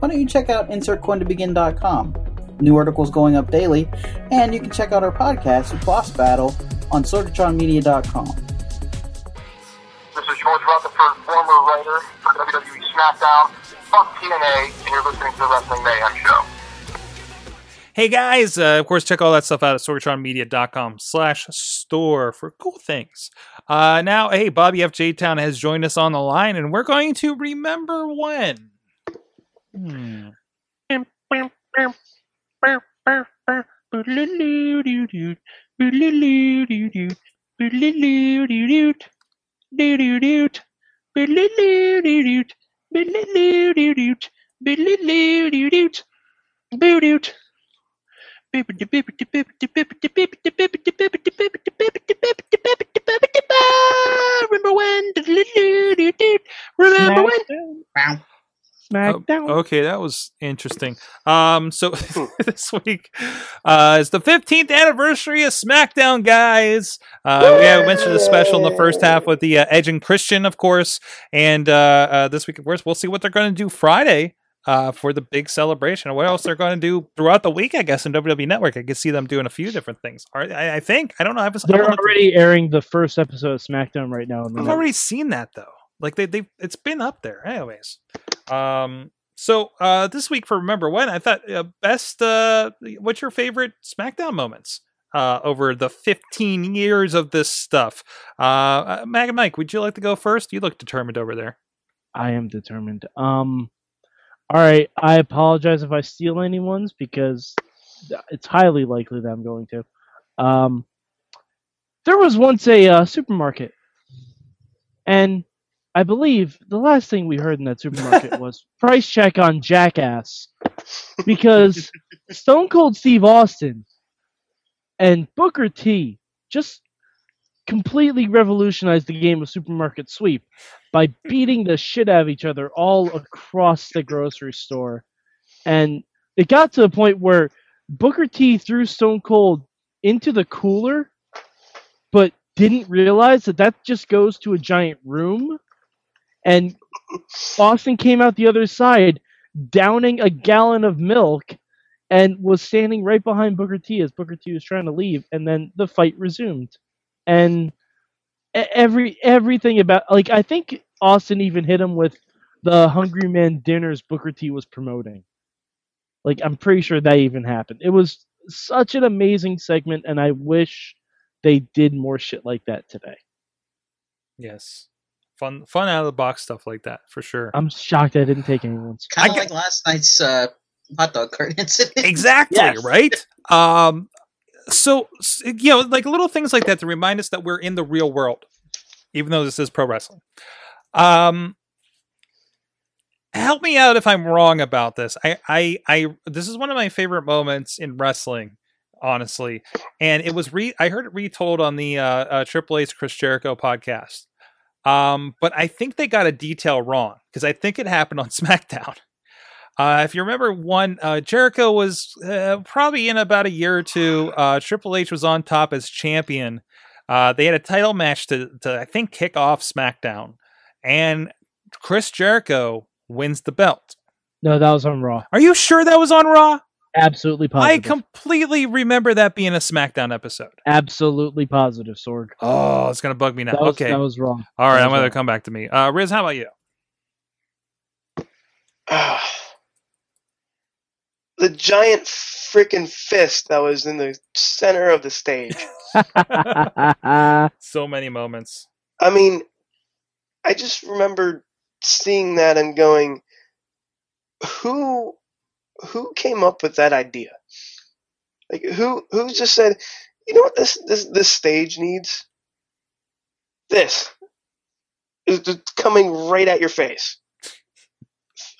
F: Why don't you check out insertcointobegin.com? New articles going up daily, and you can check out our podcast, Boss Battle, on sorgatronmedia.com.
G: This is George Rutherford, former writer for WWE SmackDown, Fuck TNA, and you're listening to the Wrestling Mayhem Show.
B: Hey guys, uh, of course, check all that stuff out at sorgatronmedia.com slash store for cool things. Uh, now, hey, Bobby F. J. Town has joined us on the line, and we're going to remember when. Hmm.
F: Remember when? Remember when?
E: SmackDown.
B: Oh, okay, that was interesting. Um, so this week uh, is the 15th anniversary of SmackDown, guys. Uh, we have mentioned the special in the first half with the uh, Edge and Christian, of course, and uh, uh, this week, of course, we'll see what they're going to do Friday. Uh, for the big celebration. What else they're going to do throughout the week? I guess in WWE Network, I could see them doing a few different things. I, I think I don't know. I haven't.
E: They're
B: know
E: already airing the first episode of SmackDown right now.
B: I've
E: network.
B: already seen that though. Like they they it's been up there anyways. Um so uh this week for remember when I thought uh, best uh what's your favorite SmackDown moments uh over the 15 years of this stuff. Uh, Uh Mag and Mike, would you like to go first? You look determined over there.
E: I am determined. Um, all right. I apologize if I steal anyone's because it's highly likely that I'm going to. Um, there was once a uh, supermarket, and I believe the last thing we heard in that supermarket was price check on Jackass because Stone Cold Steve Austin and Booker T just completely revolutionized the game of supermarket sweep by beating the shit out of each other all across the grocery store. And it got to the point where Booker T threw Stone Cold into the cooler, but didn't realize that that just goes to a giant room. And Austin came out the other side, downing a gallon of milk, and was standing right behind Booker T as Booker T was trying to leave. And then the fight resumed. And every everything about like I think Austin even hit him with the Hungry Man dinners Booker T was promoting. Like I'm pretty sure that even happened. It was such an amazing segment, and I wish they did more shit like that today.
B: Yes. Fun fun out of the box stuff like that for sure.
E: I'm shocked I didn't take anyone's.
F: Kind of like last night's uh, hot dog cart incident.
B: exactly
E: Yes.
B: right um so you know like little things like that to remind us that we're in the real world even though this is pro wrestling um help me out if i'm wrong about this i i i this is one of my favorite moments in wrestling honestly and it was re i heard it retold on the uh, uh triple h's chris jericho podcast um but i think they got a detail wrong because i think it happened on smackdown uh, if you remember, one uh, Jericho was uh, probably in about a year or two. Uh, Triple H was on top as champion. Uh, they had a title match to, to, I think, kick off SmackDown, and Chris Jericho wins the belt.
E: No, that was on Raw.
B: Are you sure that was on Raw?
E: Absolutely positive.
B: I completely remember that being a SmackDown episode.
E: Absolutely positive, Sorg.
B: Oh, it's gonna bug me now.
E: That was,
B: okay,
E: that was wrong.
B: all right, I'm
E: was
B: gonna come back to me. Uh, Riz, how about you?
A: the giant freaking fist that was in the center of the stage.
B: so many moments.
A: I mean, I just remember seeing that and going, "Who, who came up with that idea? Like, who, who just said, you know what this this this stage needs? This is just coming right at your face,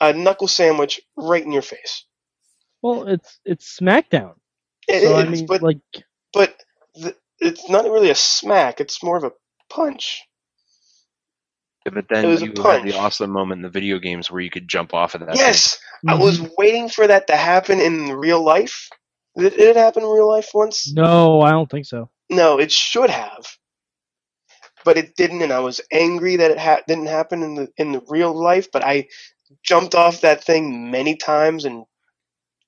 A: a knuckle sandwich right in your face.
E: well, it's it's SmackDown.
A: It
E: So I mean,
A: but
E: like,
A: but th- it's not really a smack. It's more of a punch.
D: Yeah, but then
A: It was a
D: you had
A: punch.
D: the awesome moment in the video games where you could jump off of that. thing.
A: Yes, I
E: mhm.
A: was waiting for that to happen in real life. Did did it happen in real life once?
E: no, I don't think so.
A: No, it should have, but it didn't, and I was angry that it ha- didn't happen in the in the real life. But I jumped off that thing many times, and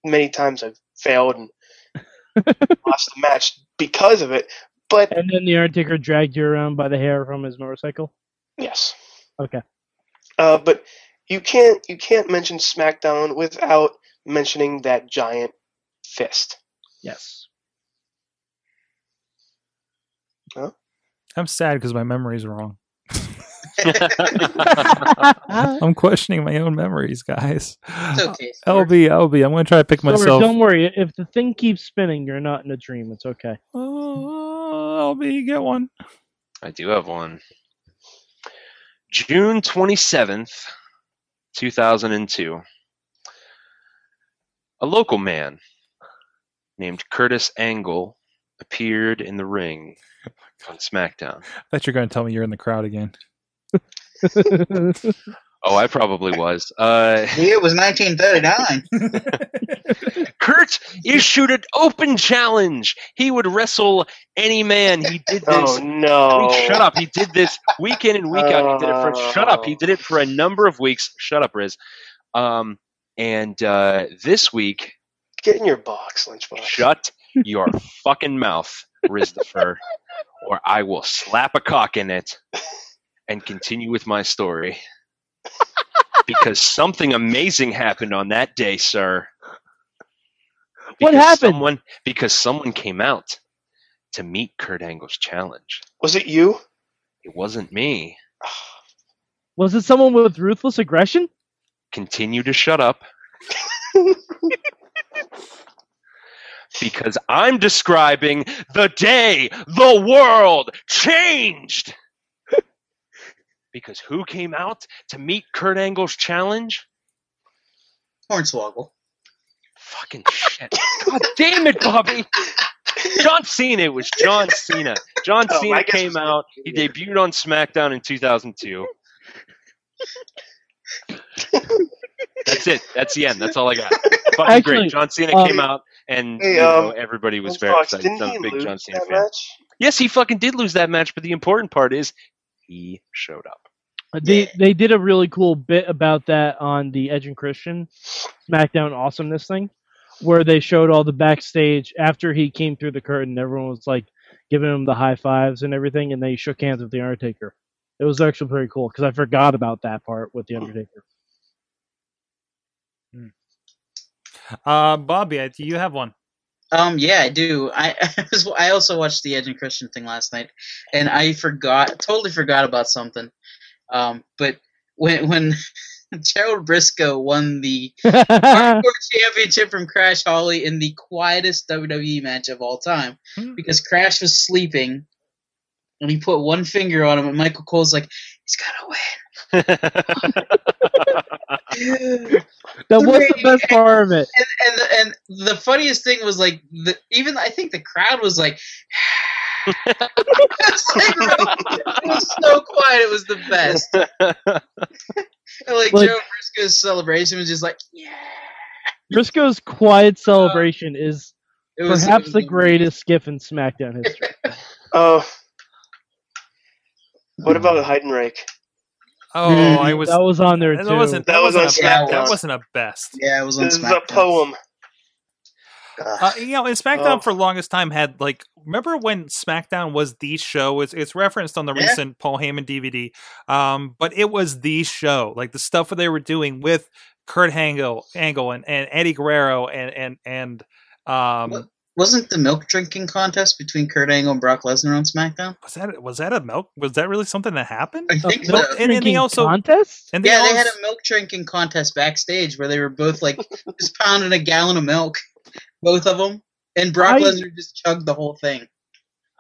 A: many times I've failed and lost the match because of it. But
E: And then the Undertaker dragged you around by the hair from his motorcycle.
A: yes,
E: Okay.
A: uh, but you can't you can't mention SmackDown without mentioning that giant fist.
E: Yes.
B: I'm sad because my memory's wrong. I'm questioning my own memories, guys.
F: It's okay. sir.
B: LB, LB, I'm going to try to pick myself.
E: don't worry. If the thing keeps spinning, you're not in a dream. It's okay.
B: Oh, LB, get one.
D: I do have one. June 27th, 2002. A local man named Curtis Angle appeared in the ring on SmackDown.
B: I thought you were going to tell me you're in the crowd again.
D: Oh, I probably was. Uh,
F: It was 1939.
D: Kurt issued an open challenge. He would wrestle any man. He did this.
A: Oh no!
D: Wait, shut up. He did this week in and week out. He did it for shut up. He did it for a number of weeks. Shut up, Riz. Um, And uh, this week,
A: Get in your box, Lunchbox.
D: shut your fucking mouth, Riz the Fur, or I will slap a cock in it and continue with my story. Because something amazing happened on that day, sir.
E: What happened?
D: Someone, because someone came out to meet Kurt Angle's challenge.
A: Was it you?
D: It wasn't me.
E: Was it someone with ruthless aggression?
D: Continue to shut up. because I'm describing the day the world changed. Because who came out to meet Kurt Angle's challenge?
F: Hornswoggle.
D: Fucking shit. God damn it, Bobby. John Cena. It was John Cena. John
A: Oh,
D: Cena
A: I guess it
D: came
A: was-
D: out. He debuted on SmackDown in 2002. That's it. That's the end. That's all I got. Fucking
E: Actually,
D: great. John Cena
E: um,
D: came out, and
A: Hey,
D: you know,
A: um,
D: everybody was very
A: Lunchbox,
D: excited.
A: didn't
D: I'm
A: he
D: a big
A: lose
D: John Cena
A: that
D: fan.
A: match?
D: Yes, he fucking did lose that match, but the important part is he showed up.
E: They
F: Yeah.
E: they did a really cool bit about that on the Edge and Christian SmackDown Awesomeness thing, where they showed all the backstage after he came through the curtain. Everyone was like giving him the high fives and everything, and they shook hands with the Undertaker. It was actually pretty cool because I forgot about that part with the Undertaker.
B: Uh, Bobby, do you have one?
F: Um, yeah, I do. I I I also watched the Edge and Christian thing last night, and I forgot, totally forgot about something. Um, but when when Gerald Brisco won the Hardcore Championship from Crash Holly in the quietest WWE match of all time,
B: Hmm.
F: because Crash was sleeping, and he put one finger on him, and Michael Cole's like, "He's gonna win."
E: that was the best part of it.
F: and and the, and the funniest thing was like the, even I think the crowd was like, it was so quiet. It was the best. And like,
E: Like-
F: Joe Brisco's celebration was just like, yeah.
E: Brisco's quiet uh, celebration is
F: It was
E: perhaps
F: it was
E: the greatest skiff in SmackDown history.
A: Oh. what hmm. about Heidenreich?
B: Oh, I was.
E: that was on there
B: that wasn't. That,
A: That was
B: wasn't
A: on
B: a,
F: SmackDown.
B: That wasn't a best.
F: Yeah, it was on
A: This is a poem.
B: Uh, you know, and SmackDown
A: Oh.
B: for the longest time had like. Remember when SmackDown was the show? It's, it's referenced on the
F: Yeah.
B: recent Paul Heyman DVD. Um, but it was the show, like the stuff that they were doing with Kurt Angle, Angle, and, and Eddie Guerrero, and and and um,
F: What? Wasn't the milk drinking contest between Kurt Angle and Brock Lesnar on SmackDown?
B: was that was that a milk? Was that really something that happened?
F: I think
E: A
F: so.
E: milk
B: and then they
E: drinking
B: also-
E: contest.
B: And they
F: Yeah, they had a milk drinking contest backstage where they were both like just pounding a gallon of milk, both of them, and Brock
E: I-
F: Lesnar just chugged the whole thing.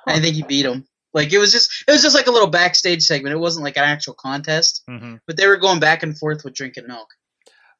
F: I think he beat him. Like it was just it was just like a little backstage segment. It wasn't like an actual contest,
B: Mhm.
F: but they were going back and forth with drinking milk.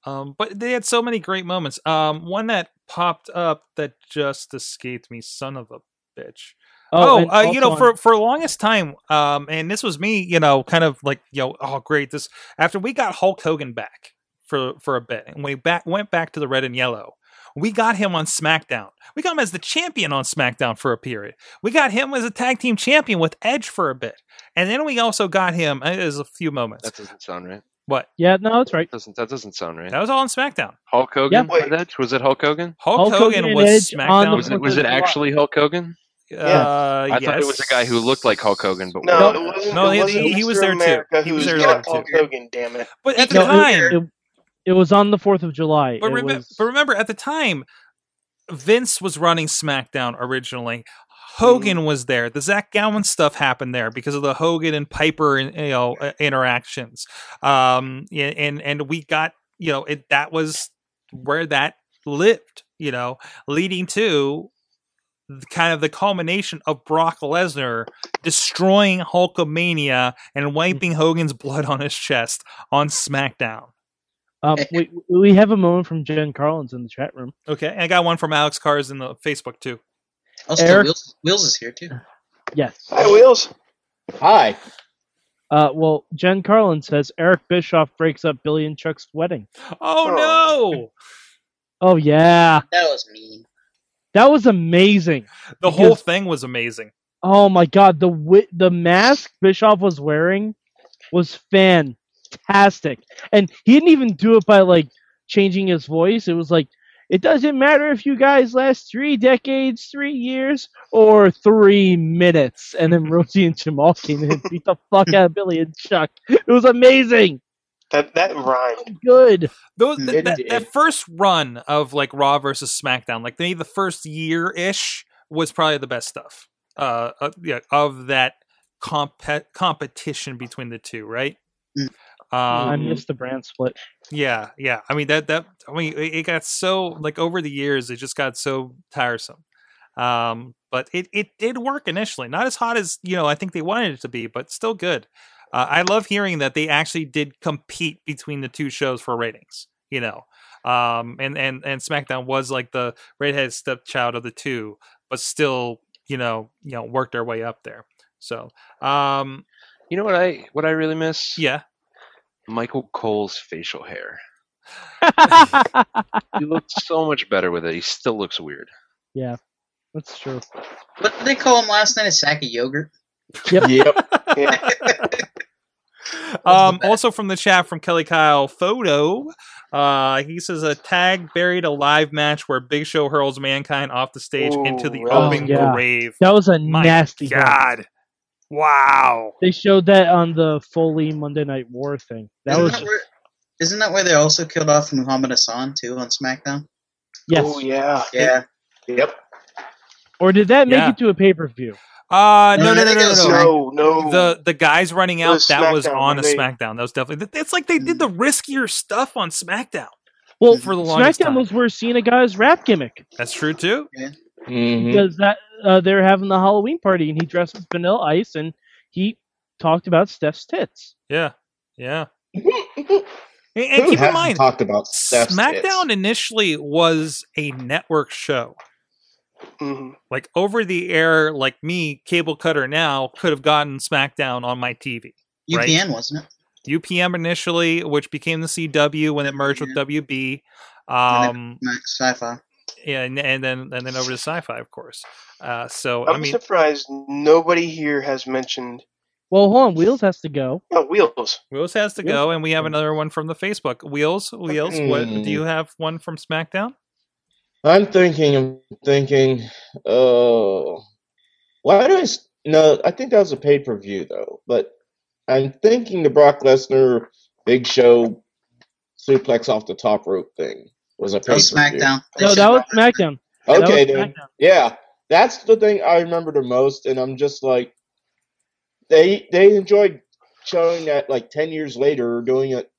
B: Um, but they had so many great moments. Um, one that popped up that just escaped me, son of a bitch. Oh,
E: and
B: uh, you know,
E: also
B: for for longest time, um, and this was me, you know, kind of like, you know, oh great, this after we got Hulk Hogan back for for a bit, and we back went back to the red and yellow. We got him on SmackDown. We got him as the champion on SmackDown for a period. We got him as a tag team champion with Edge for a bit, and then we also got him uh, as a few moments.
D: That doesn't sound right.
B: what?
E: yeah, no, that's right.
D: Doesn't that doesn't sound right?
B: That was all on SmackDown.
D: Hulk Hogan?
E: Yeah.
D: with Edge? Was it Hulk Hogan?
B: Hulk,
E: Hulk
B: Hogan,
E: Hogan
B: was
E: Edge on
B: SmackDown.
D: Was it was it actually Hulk Hogan?
B: Uh,
D: I thought it was a guy who looked like Hulk Hogan, but
A: No,
B: No,
A: it wasn't.
B: no,
A: it
B: he-
A: wasn't
B: he- he was
A: Mr.
B: there too. He was
A: was
B: there
A: not
B: too.
A: Hulk Hogan. Damn it!
B: But at the
F: No,
B: time,
E: it, it, was on the Fourth of July.
B: But,
E: It was-
B: but remember, at the time, Vince was running SmackDown originally. Hogan was there. The Zach Gowen stuff happened there because of the Hogan and Piper, you know, uh, interactions. Um, and and we got you know it. That was where that lived. You know, leading to kind of the culmination of Brock Lesnar destroying Hulkamania and wiping Hogan's blood on his chest on SmackDown.
E: Um, we we have a moment from Jen Carlins in the chat room.
B: Okay, I got one from Alex Cars in the Facebook too.
F: Also,
E: Eric?
F: Wheels, Wheels is here too.
E: Yes.
A: Hi, Wheels.
H: Hi.
E: Uh, well, Jen Carlin says Eric Bischoff breaks up Billy and Chuck's wedding.
B: Oh,
A: Oh.
B: no!
E: Oh yeah,
F: That was mean.
E: that was amazing.
B: The whole thing was amazing.
E: Oh my god, the wi- the mask Bischoff was wearing was fantastic, and he didn't even do it by like changing his voice. It was like, it doesn't matter if you guys last three decades, three years, or three minutes. And then Rosey and Jamal came in and beat the fuck out of Billy and Chuck. It was amazing.
A: That that rhymed.
E: Good.
B: Those
F: It
B: that, that, that first run of like Raw versus SmackDown, like maybe the first year ish, was probably the best stuff. Uh, uh, yeah, of that compet competition between the two, right?
F: Mm.
E: I
B: Um,
E: missed the brand split.
B: yeah, yeah. I mean that that I mean it it got so like over the years it just got so tiresome. Um, but it it did work initially. Not as hot as you know I think they wanted it to be, but still good. Uh, I love hearing that they actually did compete between the two shows for ratings. You know, um, and and and SmackDown was like the redhead stepchild of the two, but still you know you know worked their way up there. So um,
D: You know what I what I really miss?
B: yeah,
D: Michael Cole's facial hair. He looks so much better with it. He still looks weird.
E: yeah, that's true.
F: What did they call him last night? A sack of yogurt?
E: Yep.
A: Yeah.
B: um, also from the chat from Kelly Kyle photo, uh, he says a tag buried a live match where Big Show hurls mankind off the stage into the
E: oh,
B: open
E: yeah.
B: grave.
E: That was a
B: My
E: nasty. hit.
B: God, wow.
E: They showed that on the Foley Monday Night War thing. That
F: isn't,
E: was
F: that where, isn't that where they also killed off Muhammad Hassan too on SmackDown?
E: yes.
A: Oh yeah.
F: Yeah.
H: Yep.
E: Or did that make
B: Yeah.
E: it to a pay per view?
B: Uh, no,
F: No,
B: no, no, no, no. The the guys running out that was on a SmackDown. That was definitely. It's like they did the riskier stuff on SmackDown.
E: Well,
B: For the longest
E: SmackDown
B: time.
E: was where Cena got his rap gimmick
B: That's true too.
H: Mhm.
E: because that uh, they're having the Halloween party and he dressed as Vanilla Ice and he talked about Steph's tits.
B: Yeah, yeah. And, and keep in mind,
H: talked about Steph's
B: SmackDown
H: tits?
B: initially was a network show.
A: Mhm.
B: like over the air like me cable cutter now could have gotten smackdown on my tv Right.
F: Wasn't it?
B: UPN initially which became the cw when it merged with wb um
F: Ma- Sci-fi.
B: Yeah, and, and then and then over to sci-fi of course uh so
A: I'm
B: i mean
A: surprised nobody here has mentioned
E: Well, hold on, Wheels has to go.
A: oh, Wheels.
B: wheels has to go and we have another one from the facebook wheels wheels what do you have one from smackdown
H: I'm thinking, I'm thinking, uh, why do I? no, I think that was a pay per view though, but I'm thinking the Brock Lesnar Big Show suplex off the top rope thing was a
F: That
H: pay-per-view.
F: SmackDown.
E: No, that was
F: have-
E: SmackDown. That was
H: Okay, then.
E: SmackDown.
H: Yeah, that's the thing I remember the most, and I'm just like, they they enjoyed showing that like ten years later, doing it.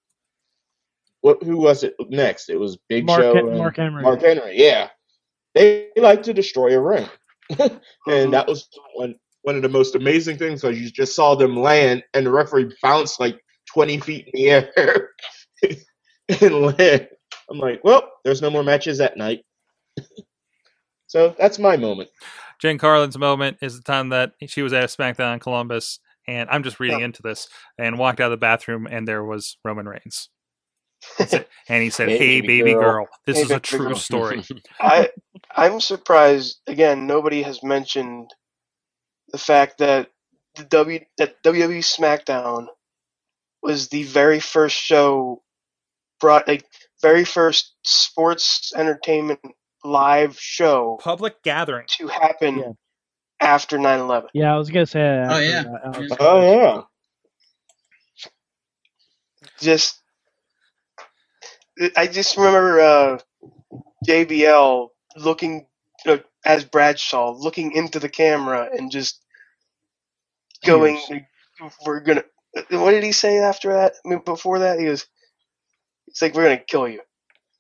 H: What? Who was it next? It was Big
E: Mark,
H: Show and
E: Mark Henry.
H: Mark Henry. Yeah, they like to destroy a ring, and mm-hmm. that was one one of the most amazing things. because you just saw them land, and the referee bounced like twenty feet in the air and land. I'm like, well, there's no more matches that night. so that's my moment.
B: jen carlin's moment is the time that she was at smackdown in columbus and i'm just reading
A: Yeah.
B: into this and walked out of the bathroom and there was roman reigns and he said
H: Hey,
B: hey,
H: baby
B: baby
H: girl."
B: girl this
A: Hey,
B: is a true
A: girl."
B: story
A: I I'm surprised again. Nobody has mentioned the fact that the W that WWE SmackDown was the very first show brought like very first sports entertainment live show
B: public gathering
A: to happen
E: Yeah.
A: after 9/11.
E: Yeah, I was gonna say that.
F: Oh, yeah.
E: that.
H: Oh yeah.
A: Just I just remember uh, JBL looking you know, as Bradshaw looking into the camera and just going we're gonna what did he say after that I mean, before that he was it's like we're gonna kill you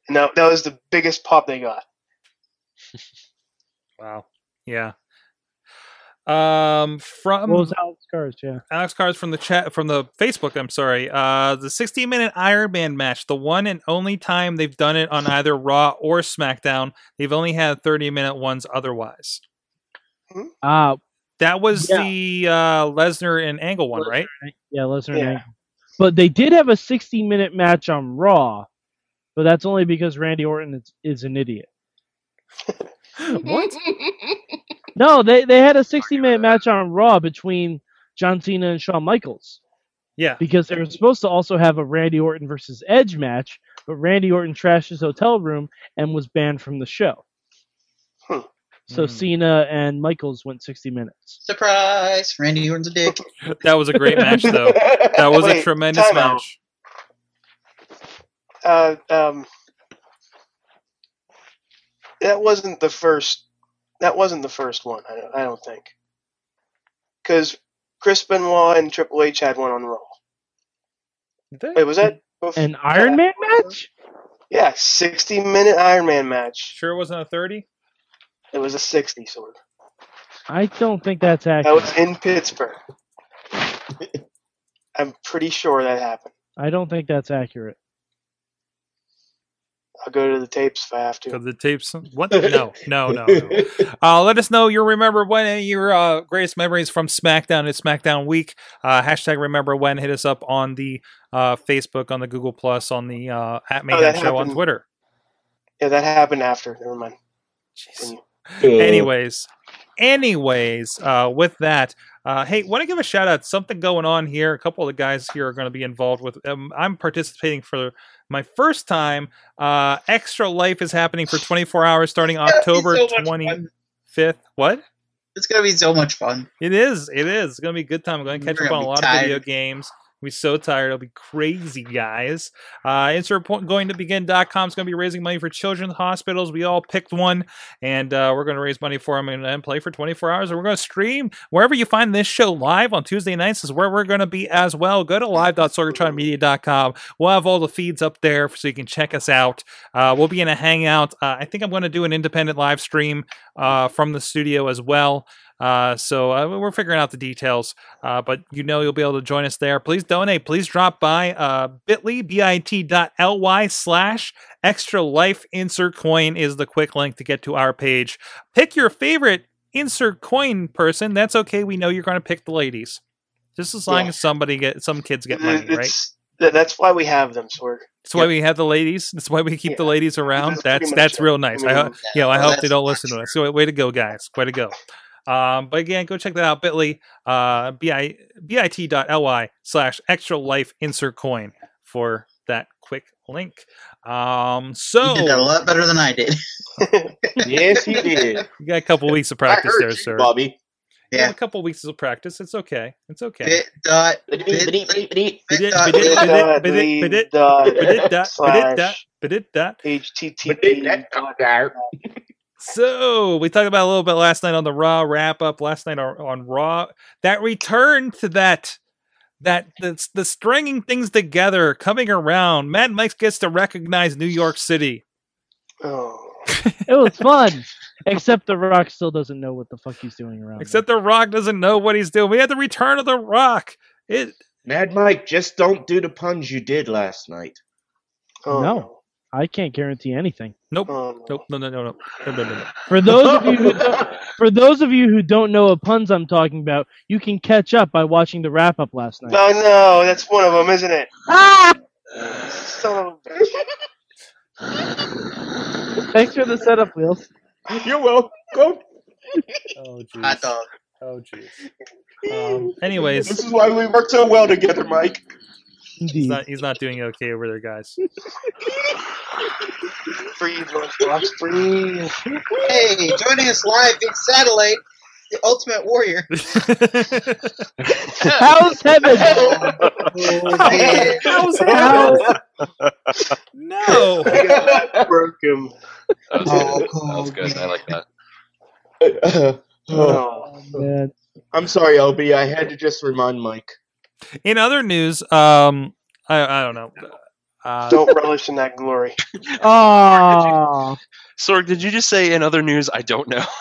A: and that, that was the biggest pop they got
B: Wow. Yeah. Um, from
E: What was Alex Cars? Yeah.
B: Alex Cards from the chat from the Facebook. I'm sorry. Uh, the 60 minute Iron Man match, the one and only time they've done it on either Raw or SmackDown. They've only had 30 minute ones otherwise.
E: Ah,
B: That was
E: Yeah.
B: the uh, Lesnar and Angle one, right?
E: yeah, Lesnar. and
A: Yeah.
E: Angle. But they did have a 60 minute match on Raw, but that's only because Randy Orton is, is an idiot.
B: what?
E: No, they they had a 60 minute match on Raw between John Cena and Shawn Michaels
B: Yeah.
E: because they were supposed to also have a Randy Orton versus Edge match, but Randy Orton trashed his hotel room and was banned from the show.
A: Hmm.
E: So
B: Hmm.
E: Cena and Michaels went 60 minutes.
F: Surprise! Randy Orton's a dick.
B: That was a great match, though. That was a tremendous match.
A: Uh, um, that wasn't the first. That wasn't the first one. I don't, I don't think. Because Chris Benoit and Triple H had one on Raw. Wait, was that bef-
E: An Iron Man match?
A: Yeah, sixty minute Iron Man match.
B: Sure, it wasn't a thirty.
A: It was a sixty sort.
E: I don't think that's accurate.
A: That
E: accurate.
A: was in Pittsburgh. I'm pretty sure that happened.
E: I don't think that's accurate.
A: I'll go to the tapes if I have to.
B: Because the tapes. What? No, no, no. no. Uh, let us know your remember when your uh, greatest memories from SmackDown. It's SmackDown week. Uh, hashtag remember when. Hit us up on the uh, Facebook, on the Google Plus, on the uh, at Mayhem
A: Oh, that
B: Show on
A: happened.
B: Twitter.
A: Yeah, that happened after. Never mind.
B: Jeez.
A: Continue.
B: Anyways anyways uh with that uh hey want to give a shout out something going on here. A couple of the guys here are going to be involved with um, i'm participating for my first time uh extra life is happening for 24 hours starting october
F: so
B: 25th
F: fun.
B: what?
F: It's gonna be so much fun.
B: it is it is. It's gonna be a good time. I'm gonna
F: We're
B: catch up on a lot
F: tired.
B: of video games Be so tired. It'll be crazy, guys. Uh, insert point going to begin.com is going to be raising money for children's hospitals. We all picked one, and uh, we're going to raise money for them and, and play for 24 hours. And we're going to stream wherever you find this show live on Tuesday nights, is where we're going to be as well. Go to live.sorgatronmedia.com. We'll have all the feeds up there so you can check us out. Uh, we'll be in a hangout. Uh, I think I'm going to do an independent live stream uh, from the studio as well. Uh, so uh, we're figuring out the details, uh, but you know you'll be able to join us there. Please donate. Please drop by uh, bit.ly, bit.ly slash extra life insert coin is the quick link to get to our page. Pick your favorite insert coin person. That's okay. We know you're going to pick the ladies. Just as long
A: Yeah.
B: as somebody get some kids get money, right?
A: It's- that- That's why we have them, Sorg.
B: That's why we have the ladies. That's why we keep the ladies around.
A: That's
B: That's that's, real nice. I, ho-
A: mean,
B: you know, I
F: well,
B: hope they don't listen to us. So way to go, guys. Way to go. Um, but again, go check that out. Bitly, uh, bi bit.ly slash extra life insert coin for that quick link. Um, so
F: You did that a lot better than I did.
H: yes, you did.
B: you got a couple weeks of
H: I
B: practice
H: heard
B: there,
H: you,
B: sir.
H: Bobby.
B: You
F: Yeah.
B: a couple weeks of practice. It's okay. It's okay.
F: Bit dot
B: Bidit,
F: bit
B: bidit,
F: dot
B: bidit,
A: dot
B: bidit, bidit,
A: lead dot
B: bidit, dot, bidit, dot,
A: slash
B: bidit, dot.
A: HTTP.
B: So we talked about a little bit last night on the Raw wrap up. Last night on, on Raw, that return to that that that's the stringing things together, coming around. Mad Mike gets to recognize New York City.
A: Oh.
E: It was fun. Except The Rock still doesn't know what the fuck he's doing around.
B: Except The Rock doesn't know what he's doing. We had the return of The Rock. It
H: Mad Mike, just don't do the puns you did last night.
A: oh
E: No. I can't guarantee anything.
B: nope.
A: No.
B: Nope. No, no, no, no. No, no, no, no.
E: For those of you who don't, for those of you who don't know what puns I'm talking about, you can catch up by watching the wrap up last night.
A: Oh no, that's one of them, isn't it?
E: Ah!
A: Son of a bitch.
E: Thanks for the setup, Wheels.
H: You're welcome.
B: Oh
F: hot
B: jeez.
F: dog.
B: Oh jeez. Um, anyways,
H: This is why we work so well together, Mike.
B: He's not he's not doing okay over there, guys.
A: Breathe, Lunchbox, breathe.
F: Hey, joining us live via satellite, the Ultimate Warrior.
E: How's heaven?
F: Oh.
B: How's
E: How-
B: No.
A: Broke him.
D: That was,
F: Oh,
D: good.
F: cool.
D: That was good. I like that.
H: Oh,
A: Oh.
E: Man.
H: I'm sorry, LB. I had to just remind Mike.
B: In other news, um, I, I don't know. Uh,
A: Don't relish in that glory.
E: Aw.
D: Sorg, did you just say in other news? I don't know.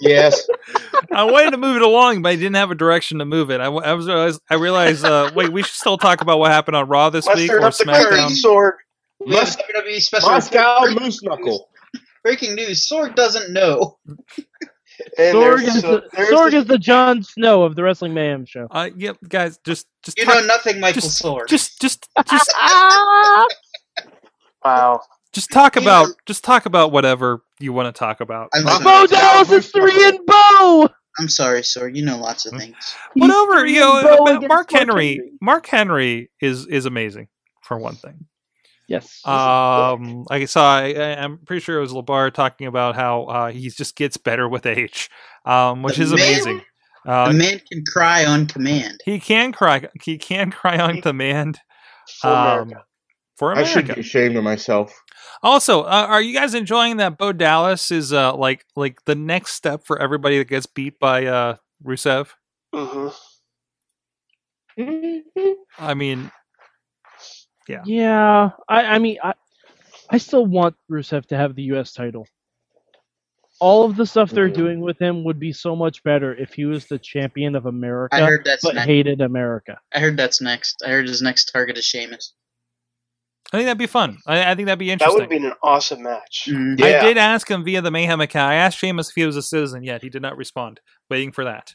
H: Yes.
B: I wanted to move it along, but I didn't have a direction to move it. I, w- I was, I was- I realized. Uh, wait, we should still talk about what happened on Raw this week or
A: up the
B: SmackDown.
A: curtain, sword.
F: We WWE special
H: Moscow
F: break-
H: Moose Knuckle.
F: breaking news. Sorg doesn't know.
A: And
E: Sorg, is
A: uh,
E: the,
A: there's
E: Sorg
A: the-
E: is the Jon Snow of the Wrestling Mayhem show.
B: Uh, yep, guys, just, just,
F: You
B: talk-
F: know nothing, Michael
B: just,
F: Sorg.
B: just, just, just,
A: Wow.
B: just talk about, just talk about whatever you want to talk about.
F: I'm,
E: Bo
F: sorry.
E: Dallas is three and Bo.
F: I'm sorry, Sorg. You know lots of things.
B: Whatever, you know,
E: three and Bo against
B: Mark Henry, Mark Henry is is amazing for one thing.
E: Yes.
B: Um, I saw. I, I- I'm pretty sure it was Labar talking about how uh, he just gets better with age, um, which
F: The
B: is
F: man-
B: amazing. Uh,
F: the man can cry on command.
B: he can cry. He can cry on demand
A: For
B: um,
A: America.
B: for
H: I should be ashamed of myself.
B: Also, uh, are you guys enjoying that Bo Dallas is uh, like like the next step for everybody that gets beat by uh, Rusev?
A: hmm
B: I mean, Yeah.
E: Yeah, I, I mean, I, I still want Rusev to have the U.S. title. All of the stuff they're doing with him would be so much better if he was the champion of America,
F: I heard that's
E: but
F: next.
E: hated America.
F: I heard that's next. I heard his next target is Sheamus.
B: I think that'd be fun. I, I think that'd be interesting.
A: That
B: interesting.
A: would be an awesome match.
F: Mhm.
H: Yeah.
B: I did ask him via the Mayhem account. I asked Sheamus if he was a citizen yet. He did not respond. Waiting for that.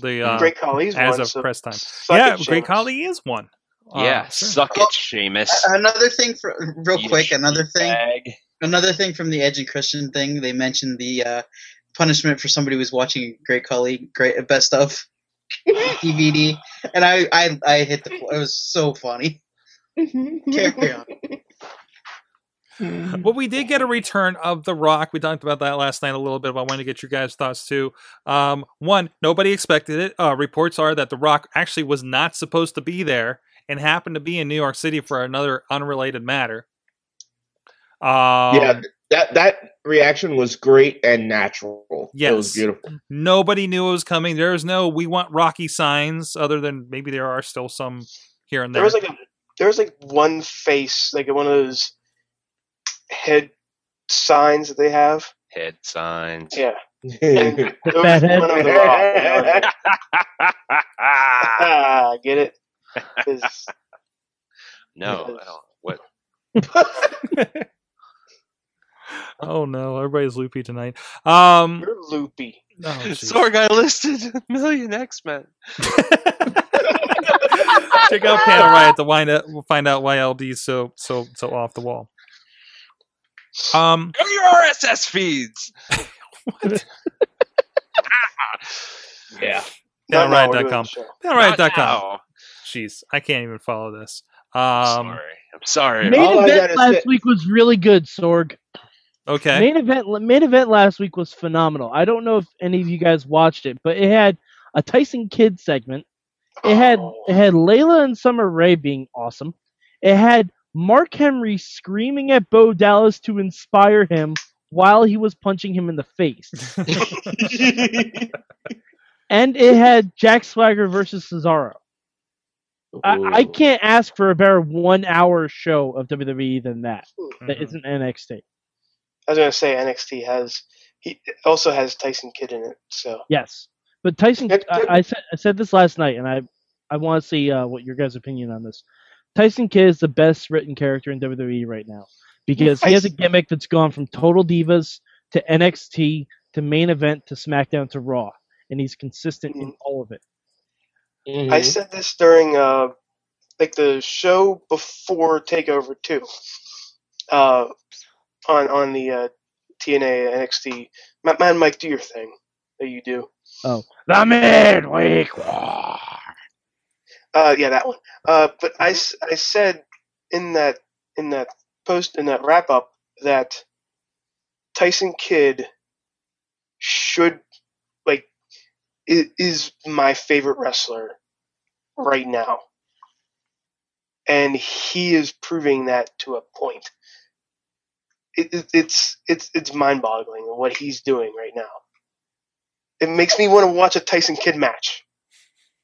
B: The uh,
A: Great Khali's
B: as
A: one.
B: of
A: so
B: press time. yeah, Great
A: Sheamus.
B: Khali is one. Uh,
D: yeah,
B: sure.
D: suck it, Sheamus.
F: Another thing for real
D: You
F: quick. Another thing.
D: Bag.
F: Another thing from the Edge and Christian thing. They mentioned the uh, punishment for somebody who was watching Great Colleague, Great Best of DVD, and I I I hit the. It was so funny. Carry on.
B: Well, we did get a return of The Rock. We talked about that last night a little bit. But I wanted to get your guys' thoughts too. Um, one, nobody expected it. Uh, reports are that The Rock actually was not supposed to be there and happened to be in New York City for another unrelated matter. Um,
H: yeah, that that reaction was great and natural. it was beautiful.
B: Nobody knew it was coming. There was no "we want Rocky" signs, other than maybe there are still some here and there.
A: There was like a there was like one face, like one of those head signs that they have.
D: Head signs.
A: Yeah. And there was
E: Fat head.
A: one of the rock. I was like, ah, get it? 'Cause-
D: no, I don't. What?
B: oh no, everybody's loopy tonight. Um,
A: you're loopy.
B: oh, jeez.
D: Sorg, I listed a million X Men.
B: Check out Panel Riot to find out. We'll find out why LD's so so so off the wall. Um,
D: Go to your RSS feeds.
H: yeah.
A: No, no,
B: Jeez, I can't even follow this. Um,
D: sorry. I'm sorry.
E: Main
H: All
E: event last
H: say-
E: week was really good, Sorg.
B: okay.
E: Main event main event last week was phenomenal. I don't know if any of you guys watched it, but it had a Tyson Kidd segment. It had
A: Oh.
E: it had Layla and Summer Rae being awesome. It had Mark Henry screaming at Bo Dallas to inspire him while he was punching him in the face. and it had Jack Swagger versus Cesaro. I, I can't ask for a better one hour show of WWE than that. That
B: Mhm.
E: isn't NXT.
A: I was gonna say NXT has he also has Tyson Kidd in it. So
E: Yes, but Tyson, I. I said I said this last night, and I I want to see uh, what your guys' opinion on this. Tyson Kidd is the best written character in WWE right now because he has a gimmick that's gone from Total Divas to NXT to main event to SmackDown to Raw, and he's consistent in
A: Mhm.
E: all of it.
H: Mhm.
A: I said this during uh like the show before Takeover two. Uh, on on the uh, TNA NXT. Ma- Man, Mike, do your thing that you do.
E: Oh, the midweek.
A: Uh, yeah, that one. Uh, but I, I said in that in that post in that wrap up that Tyson Kidd should like is, is my favorite wrestler right now, and he is proving that to a point. It, it, it's it's it's mind boggling what he's doing right now. It makes me want to watch a Tyson Kidd match.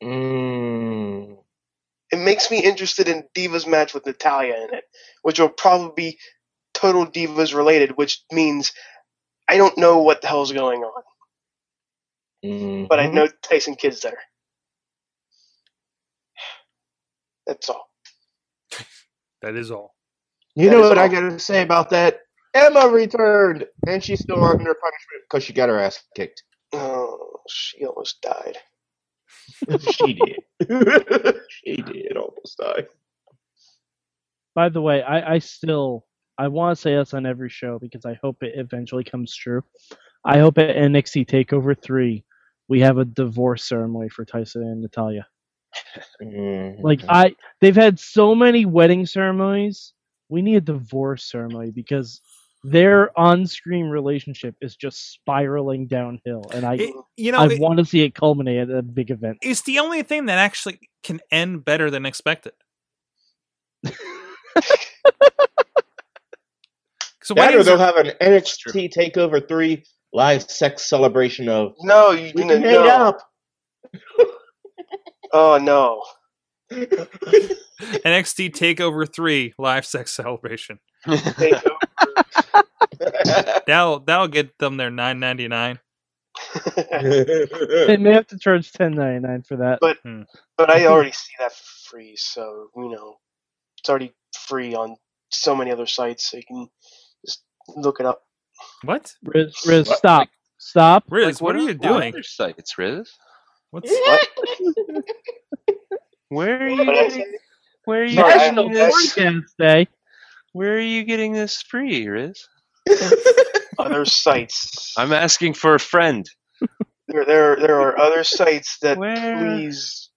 H: Mm.
A: it makes me interested in Divas match with Natalya in it, which will probably be total Divas related, which means I don't know what the hell's going on,
H: Mhm.
A: but I know Tyson Kidd's there. That's all.
B: That is all.
H: You
A: That
H: know
A: is
H: what I gotta say about that? Emma returned, and she's still under punishment because she got her ass kicked.
A: Oh, she almost died.
H: she did. she did almost die.
E: By the way, I, I still I want to say this on every show because I hope it eventually comes true. I hope at NXT Takeover three we have a divorce ceremony for Tyson and Natalya.
H: Mhm.
E: Like I, they've had so many wedding ceremonies we need a divorce ceremony because their on-screen relationship is just spiraling downhill, and I
B: It- you know,
E: I
B: it-
E: want to see it culminate at a big event.
B: it's the only thing that actually can end better than expected. So
H: That or
B: weddings
H: they'll
B: are-
H: have an NXT Takeover Three live sex celebration of
A: No, you
H: we
A: didn't
H: can hang
A: know.
H: up.
A: Oh no.
B: NXT Takeover Three live sex celebration. That'll that'll get them their nine ninety nine.
E: They may have to charge ten ninety nine for that.
A: But-
B: Hmm.
A: but I already see that for free, so you know it's already free on so many other sites, so you can just look it up.
B: What?
E: Riz, Riz
D: What?
E: stop, stop.
B: Riz, what, are you doing?
D: Other sites, Riz?
B: What's
A: What?
D: Where are you
A: What did I
D: getting? Where are you
A: Sorry, I
D: getting this?
E: Podcast day.
D: Where are you getting this free, Riz?
A: Other sites.
D: I'm asking for a friend.
A: There, there, there are other sites that
D: Where?
A: please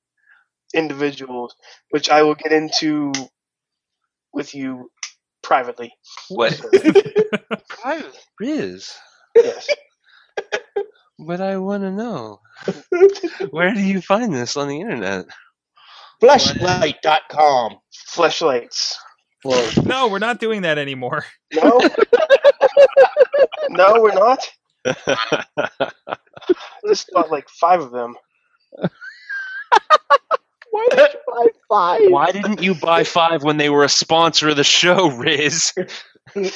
A: individuals, which I will get into with you privately.
D: What? Private, Riz.
A: Yes.
D: But I want to know. Where do you find this on the internet?
H: Fleshlight.com.
A: Fleshlights.
H: Well,
B: No, we're not doing that anymore.
A: No. no, we're not. Just bought like five of them.
E: Why did you buy five?
D: Why didn't you buy five when they were a sponsor of the show, Riz?
A: They're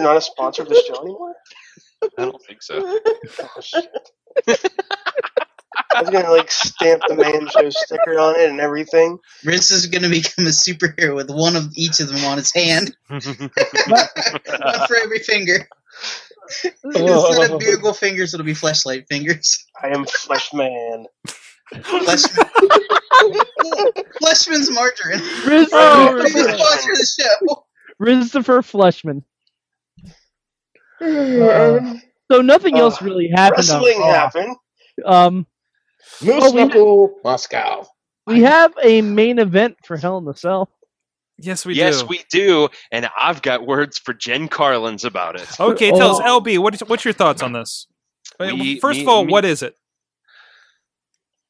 A: not a sponsor of the show anymore.
D: I don't think so.
A: Oh, shit. I was gonna like stamp the man show sticker on it and everything.
F: Riz is going to become a superhero with one of each of them on his hand, one for every finger. Instead of bugle fingers, it'll be fleshlight fingers.
A: I am Flesh Man.
F: Fleshman. Fleshman's margarine.
E: Riz,
A: Oh,
F: He's a sponsor the show.
E: Christopher Fleshman. So nothing else
A: Uh,
E: really happened. on
A: Wrestling
E: Raw.
A: happened.
E: Um,
H: Moose
E: Oh, we-
H: Knuckle Moscow.
E: we have a main event for Hell in the Cell.
B: Yes, we
D: yes,
B: do.
D: we do, and I've got words for Jen Carlins about it.
B: Okay, tell us,
E: Oh.
B: LB, what is, what's your thoughts on this?
D: We-
B: First
D: me-
B: of all,
D: me-
B: what is it?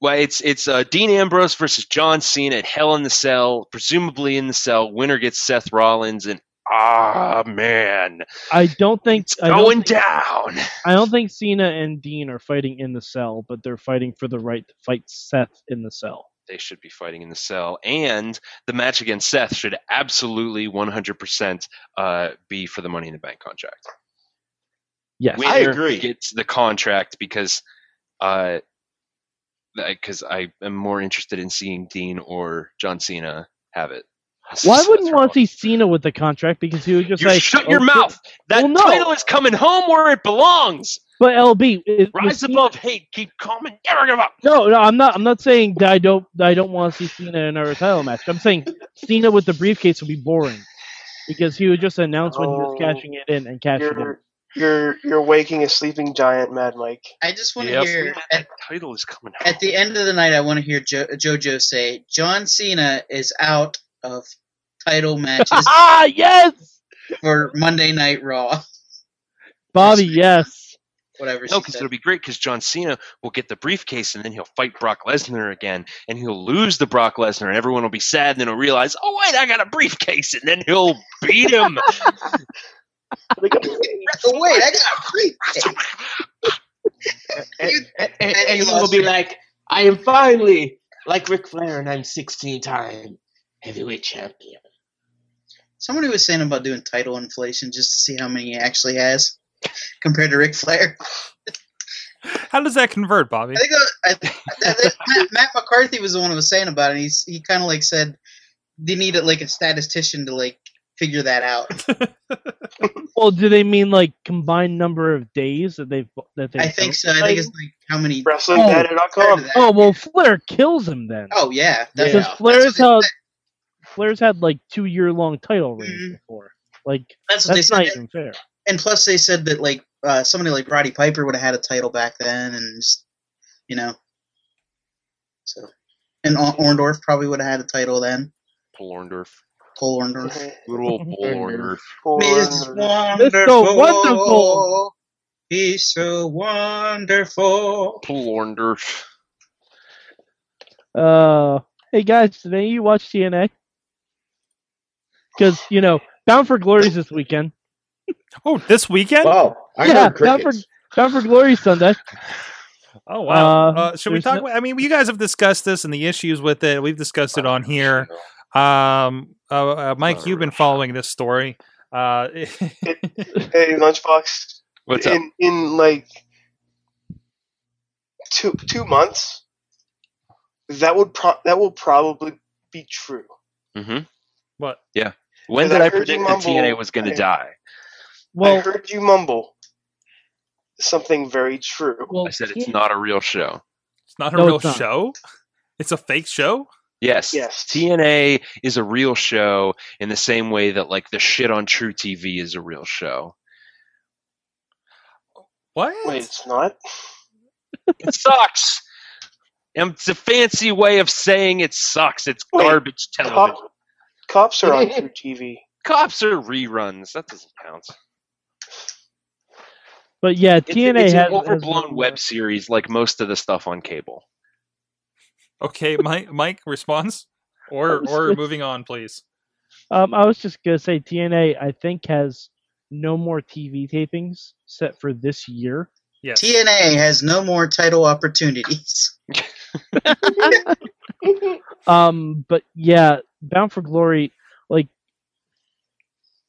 D: Well, it's it's uh, Dean Ambrose versus John Cena at Hell in the Cell, presumably in the cell. Winner gets Seth Rollins, and ah man,
E: I don't think
D: it's
E: I don't
D: going
E: think,
D: down.
E: I don't think Cena and Dean are fighting in the cell, but they're fighting for the right to fight Seth in the cell.
D: They should be fighting in the cell, and the match against Seth should absolutely 100% uh, be for the Money in the Bank contract.
E: Yes.
D: Winner
H: I agree.
D: Gets the contract because uh, because I am more interested in seeing Dean or John Cena have it.
E: Why
D: Seth
E: wouldn't you want to see Cena with the contract? Because he would just
D: You
E: like
D: shut your
E: "Okay."
D: mouth. That
E: Well, no.
D: title is coming home where it belongs.
E: But LB, it, with
D: Rise
E: Cena-
D: above hate. Keep calm and never give up.
E: No, no, I'm not. I'm not saying that I don't. That I don't want to see Cena in a title match. I'm saying Cena with the briefcase would be boring because he would just announce when he was
A: Oh,
E: cashing it in and cashing it in.
A: You're you're you're waking a sleeping giant, Mad Mike.
F: I just want to
D: Yep.
F: hear
D: that
F: at,
D: title is coming home.
F: at the end of the night. I want to hear jo- JoJo say John Cena is out of title matches
E: ah, yes,
F: for Monday Night Raw.
E: Bobby, yes.
F: Whatever.
D: No,
F: she
D: because it'll be great because John Cena will get the briefcase and then he'll fight Brock Lesnar again and he'll lose the Brock Lesnar and everyone will be sad and then he'll realize, oh wait, I got a briefcase and then he'll beat him.
F: Wait, I got a briefcase.
H: And,
F: You-
H: and,
F: and
H: and
F: you
H: he will be like, I am finally like Ric Flair and I'm 16 time heavyweight champion.
F: Somebody was saying about doing title inflation just to see how many he actually has compared to Ric Flair.
B: How does that convert, Bobby?
F: I think, I, that, that, Matt, Matt McCarthy was the one who was saying about it. And he's, he kind of like said they needed like a statistician to like figure that out.
E: Well, do they mean like combined number of days that they've that they?
F: I think so. I think it's like how many.
A: WrestlingData.com.
E: Oh well, Flair kills him then.
F: Oh yeah,
E: because
F: that's,
E: Flair's
F: that's what
E: held,
F: they
E: Flair's had like two year long title reigns
F: Mhm.
E: before. Like
F: That's what
E: that's
F: they
E: not
F: said.
E: even fair.
F: and plus they said that like uh, somebody like Roddy Piper would have had a title back then, and just you know, so and Or- Orndorff probably would have had a title then.
D: Paul Orndorff.
F: Paul Orndorff.
D: Good old Paul Orndorff.
F: Miss
A: Or-
F: Wonderful.
E: Wonderful.
F: He's so wonderful.
D: Paul Orndorff.
E: Uh, hey guys, did any of you watch TNA? Because you know, Bound for Glory is this weekend.
B: Oh, this weekend?
H: Wow, I
E: Yeah,
H: heard
E: Bound for. Bound for Glory Sunday.
B: Oh wow!
E: Uh,
B: Uh, should we talk?
E: no-
B: about, I mean, you guys have discussed this and the issues with it. We've discussed it on here. Um, uh, uh, Mike, you've been following this story. Uh,
A: Hey, Lunchbox.
D: What's up?
A: in in like two two months, that would pro- that will probably be true.
D: hmm
B: what?
D: Yeah.
A: When
D: did
A: I
D: I
A: heard you
D: predict that TNA was going to
A: I-
D: die?
A: I
E: Well,
A: heard you mumble something very true.
E: well,
D: I said it's not a real show.
B: It's not a
E: No,
B: real
E: it's not.
B: show. It's a fake show.
D: Yes.
A: Yes.
D: TNA is a real show in the same way that like the shit on truTV is a real show.
B: What?
A: Wait, it's not.
D: It sucks. And It's a fancy way of saying it sucks. It's
A: Wait,
D: garbage television.
A: Cop, cops are on truTV.
D: Cops are reruns. That doesn't count.
E: but yeah,
D: It's,
E: TNA
D: it's
E: has
D: an overblown
E: has-
D: web series like most of the stuff on cable.
B: Okay, Mike. Mike responds, or or moving on, please.
E: Um, I was just gonna say TNA. I think has no more TV tapings set for this year.
B: Yes.
F: TNA has no more title opportunities.
E: Um, but yeah, Bound for Glory, like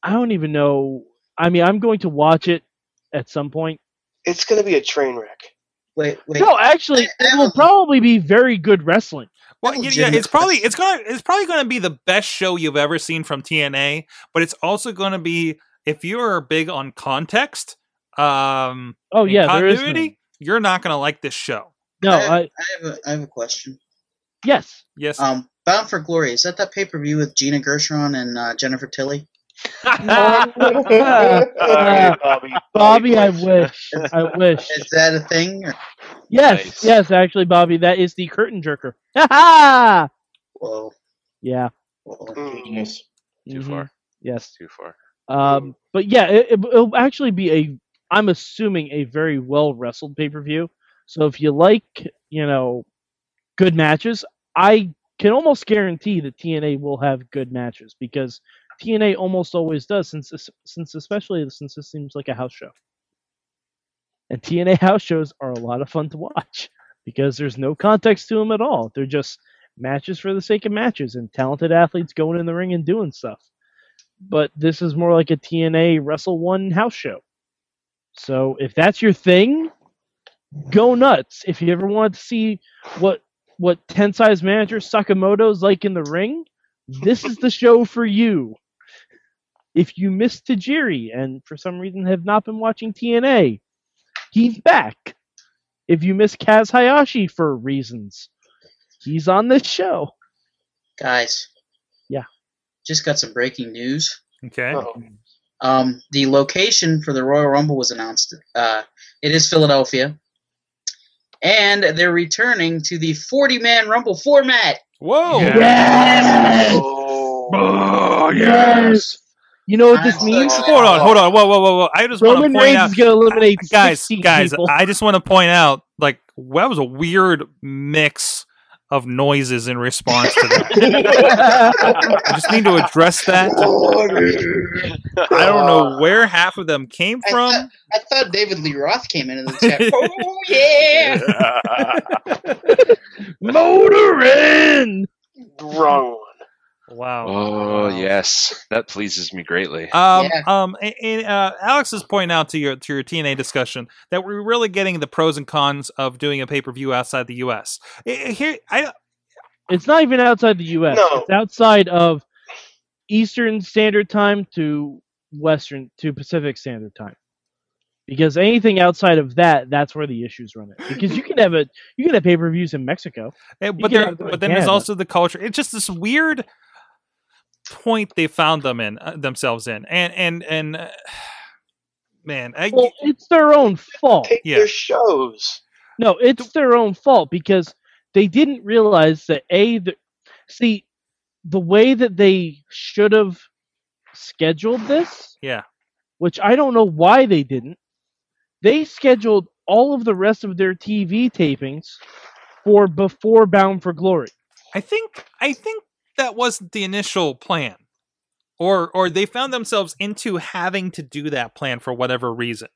E: I don't even know. I mean, I'm going to watch it at some point.
A: It's going to be a train wreck.
F: Wait, wait.
E: No, actually, it will probably be very good wrestling.
B: Well, yeah, yeah, it's probably it's gonna it's probably gonna be the best show you've ever seen from TNA, but it's also gonna be if you're big on context, um,
E: Oh
B: and
E: yeah, there is none.
B: continuity, you're not gonna like this show.
E: no.
F: I,
E: I,
F: I have a, I have a question.
E: yes,
B: Yes,
F: Um, Bound for Glory is that that pay per view with Gina Gershon and uh, Jennifer Tilly?
A: Sorry, Bobby.
E: Bobby, I wish, I wish.
F: Is that a thing? Or,
E: Yes,
D: Nice.
E: yes, actually, Bobby, that is the curtain jerker. Ha ha!
F: whoa,
E: Yeah.
F: whoa.
A: Mm.
H: Genius.
D: Too far.
E: Yes.
D: Too far.
E: Um, but yeah, it, it, it'll actually be a, I'm assuming a very well wrestled pay per view. So if you like, you know, good matches, I can almost guarantee that TNA will have good matches because TNA almost always does, since since especially since this seems like a house show. And TNA house shows are a lot of fun to watch because there's no context to them at all. They're just matches for the sake of matches and talented athletes going in the ring and doing stuff but this is more like a TNA Wrestle One house show. So if that's your thing, go nuts. If you ever wanted to see what what Tensai's manager Sakamoto's like in the ring, this is the show for you. If you missed Tajiri and for some reason have not been watching TNA, he's back. If you miss Kaz Hayashi for reasons, he's on this show.
F: Guys.
E: Yeah.
F: Just got some breaking news.
B: okay.
A: Oh.
F: Um, the location for the Royal Rumble was announced. Uh, it is Philadelphia. And they're returning to the 40 man Rumble format.
B: Whoa.
E: Yes!
A: Oh.
D: Oh
E: Yes! You know what this
F: I'm
E: means?
F: excited.
B: Hold on, hold on. Whoa, whoa, whoa, whoa. I just want to
E: Roman
B: point
E: Reigns
B: out,
E: is going to eliminate
B: guys,
E: 16
B: guys.
E: people.
B: I just want to point out, like, that was a weird mix of noises in response to that. I just need to address that. I don't know where half of them came
F: I
B: from.
F: thought, I thought David Lee Roth came into the chat. oh, yeah!
E: Motorin!
A: Wrong one.
B: Wow.
D: oh yes, that pleases me greatly.
B: Um,
F: Yeah.
B: um, and, and, uh, Alex is pointing out to your to your TNA discussion that we're really getting the pros and cons of doing a pay per view outside the U.S. I- I- Here, I
E: It's not even outside the U.S.
A: No.
E: It's outside of Eastern Standard Time to Western to Pacific Standard Time. Because anything outside of that, that's where the issues run it. Because you can have a you can have pay per views in Mexico.
B: Eh, but there,
E: have them in
B: but then there's also the culture. It's just this weird point they found them in uh, themselves in, and and and uh, man, I,
E: Well, it's their own fault.
A: Take
B: Yeah.
A: their shows.
E: No, it's their own fault because they didn't realize that a the, see the way that they should have scheduled this,
B: Yeah.
E: which I don't know why they didn't. They scheduled all of the rest of their TV tapings for before Bound for Glory.
B: I think I think that wasn't the initial plan. Or or they found themselves into having to do that plan for whatever reason.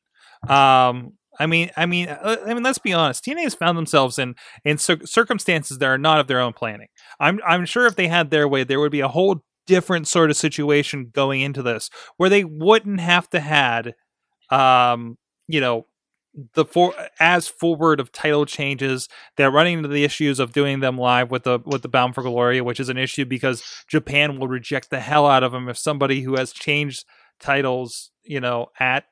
B: Um I mean, I mean, uh, I mean. Let's be honest. TNA has found themselves in in cir- circumstances that are not of their own planning. I'm I'm sure if they had their way, there would be a whole different sort of situation going into this, where they wouldn't have to had, um, you know, the for as forward of title changes. They're running into the issues of doing them live with the with the Bound for Glory, which is an issue because Japan will reject the hell out of them if somebody who has changed titles, you know, at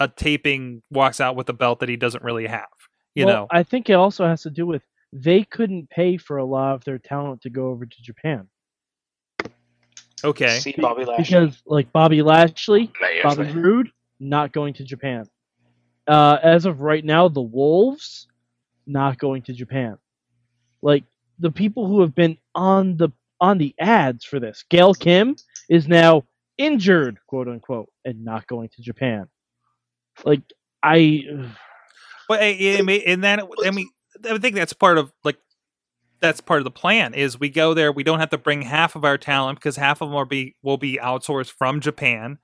B: a taping walks out with a belt that he doesn't really have. You
E: Well,
B: know,
E: I think it also has to do with they couldn't pay for a lot of their talent to go over to Japan
B: okay,
A: See Bobby Lashley.
E: because, like Bobby Lashley, Bobby
H: Lashley.
E: Roode, not going to Japan. Uh, as of right now, the Wolves not going to Japan. Like the people who have been on the on the ads for this, Gail Kim is now injured, quote unquote, and not going to Japan. Like I,
B: But I, I and then I mean, I think that's part of like that's part of the plan. Is we go there, we don't have to bring half of our talent because half of them will be will be outsourced from Japan.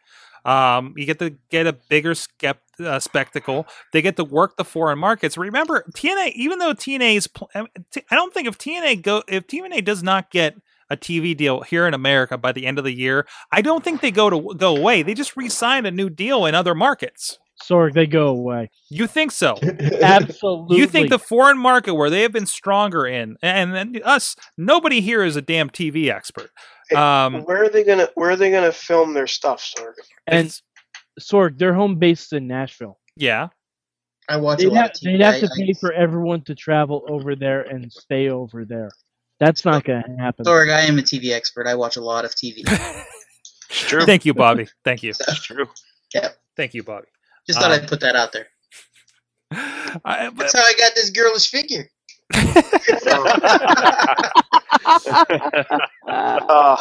B: Um, you get to get a bigger skep, uh, spectacle. They get to work the foreign markets. Remember, TNA. Even though TNA's, pl- I mean, T- I don't think if TNA go if TNA does not get a TV deal here in America by the end of the year, I don't think they go to go away. They just re-sign a new deal in other markets.
E: Sorg, they go away.
B: You think so?
E: Absolutely.
B: You think the foreign market where they have been stronger in, and then us, nobody here is a damn TV expert. Um,
A: Where are they gonna Where are they gonna film their stuff, Sorg?
E: and
B: it's-
E: Sorg, their home base is in Nashville.
B: yeah,
F: I watch a
E: They'd
F: lot
E: have,
F: of TV.
E: they'd have to
F: I-
E: pay for everyone to travel over there and stay over there. That's not going to happen.
F: Sorg, I am a TV expert. I watch a lot of TV.
D: It's true.
B: thank you, Bobby. Thank you,
D: It's true. Yeah.
B: thank you, Bobby.
F: Just thought
B: Uh,
F: I'd put that out there.
B: I, but-
F: That's how I got this girlish figure.
A: Uh,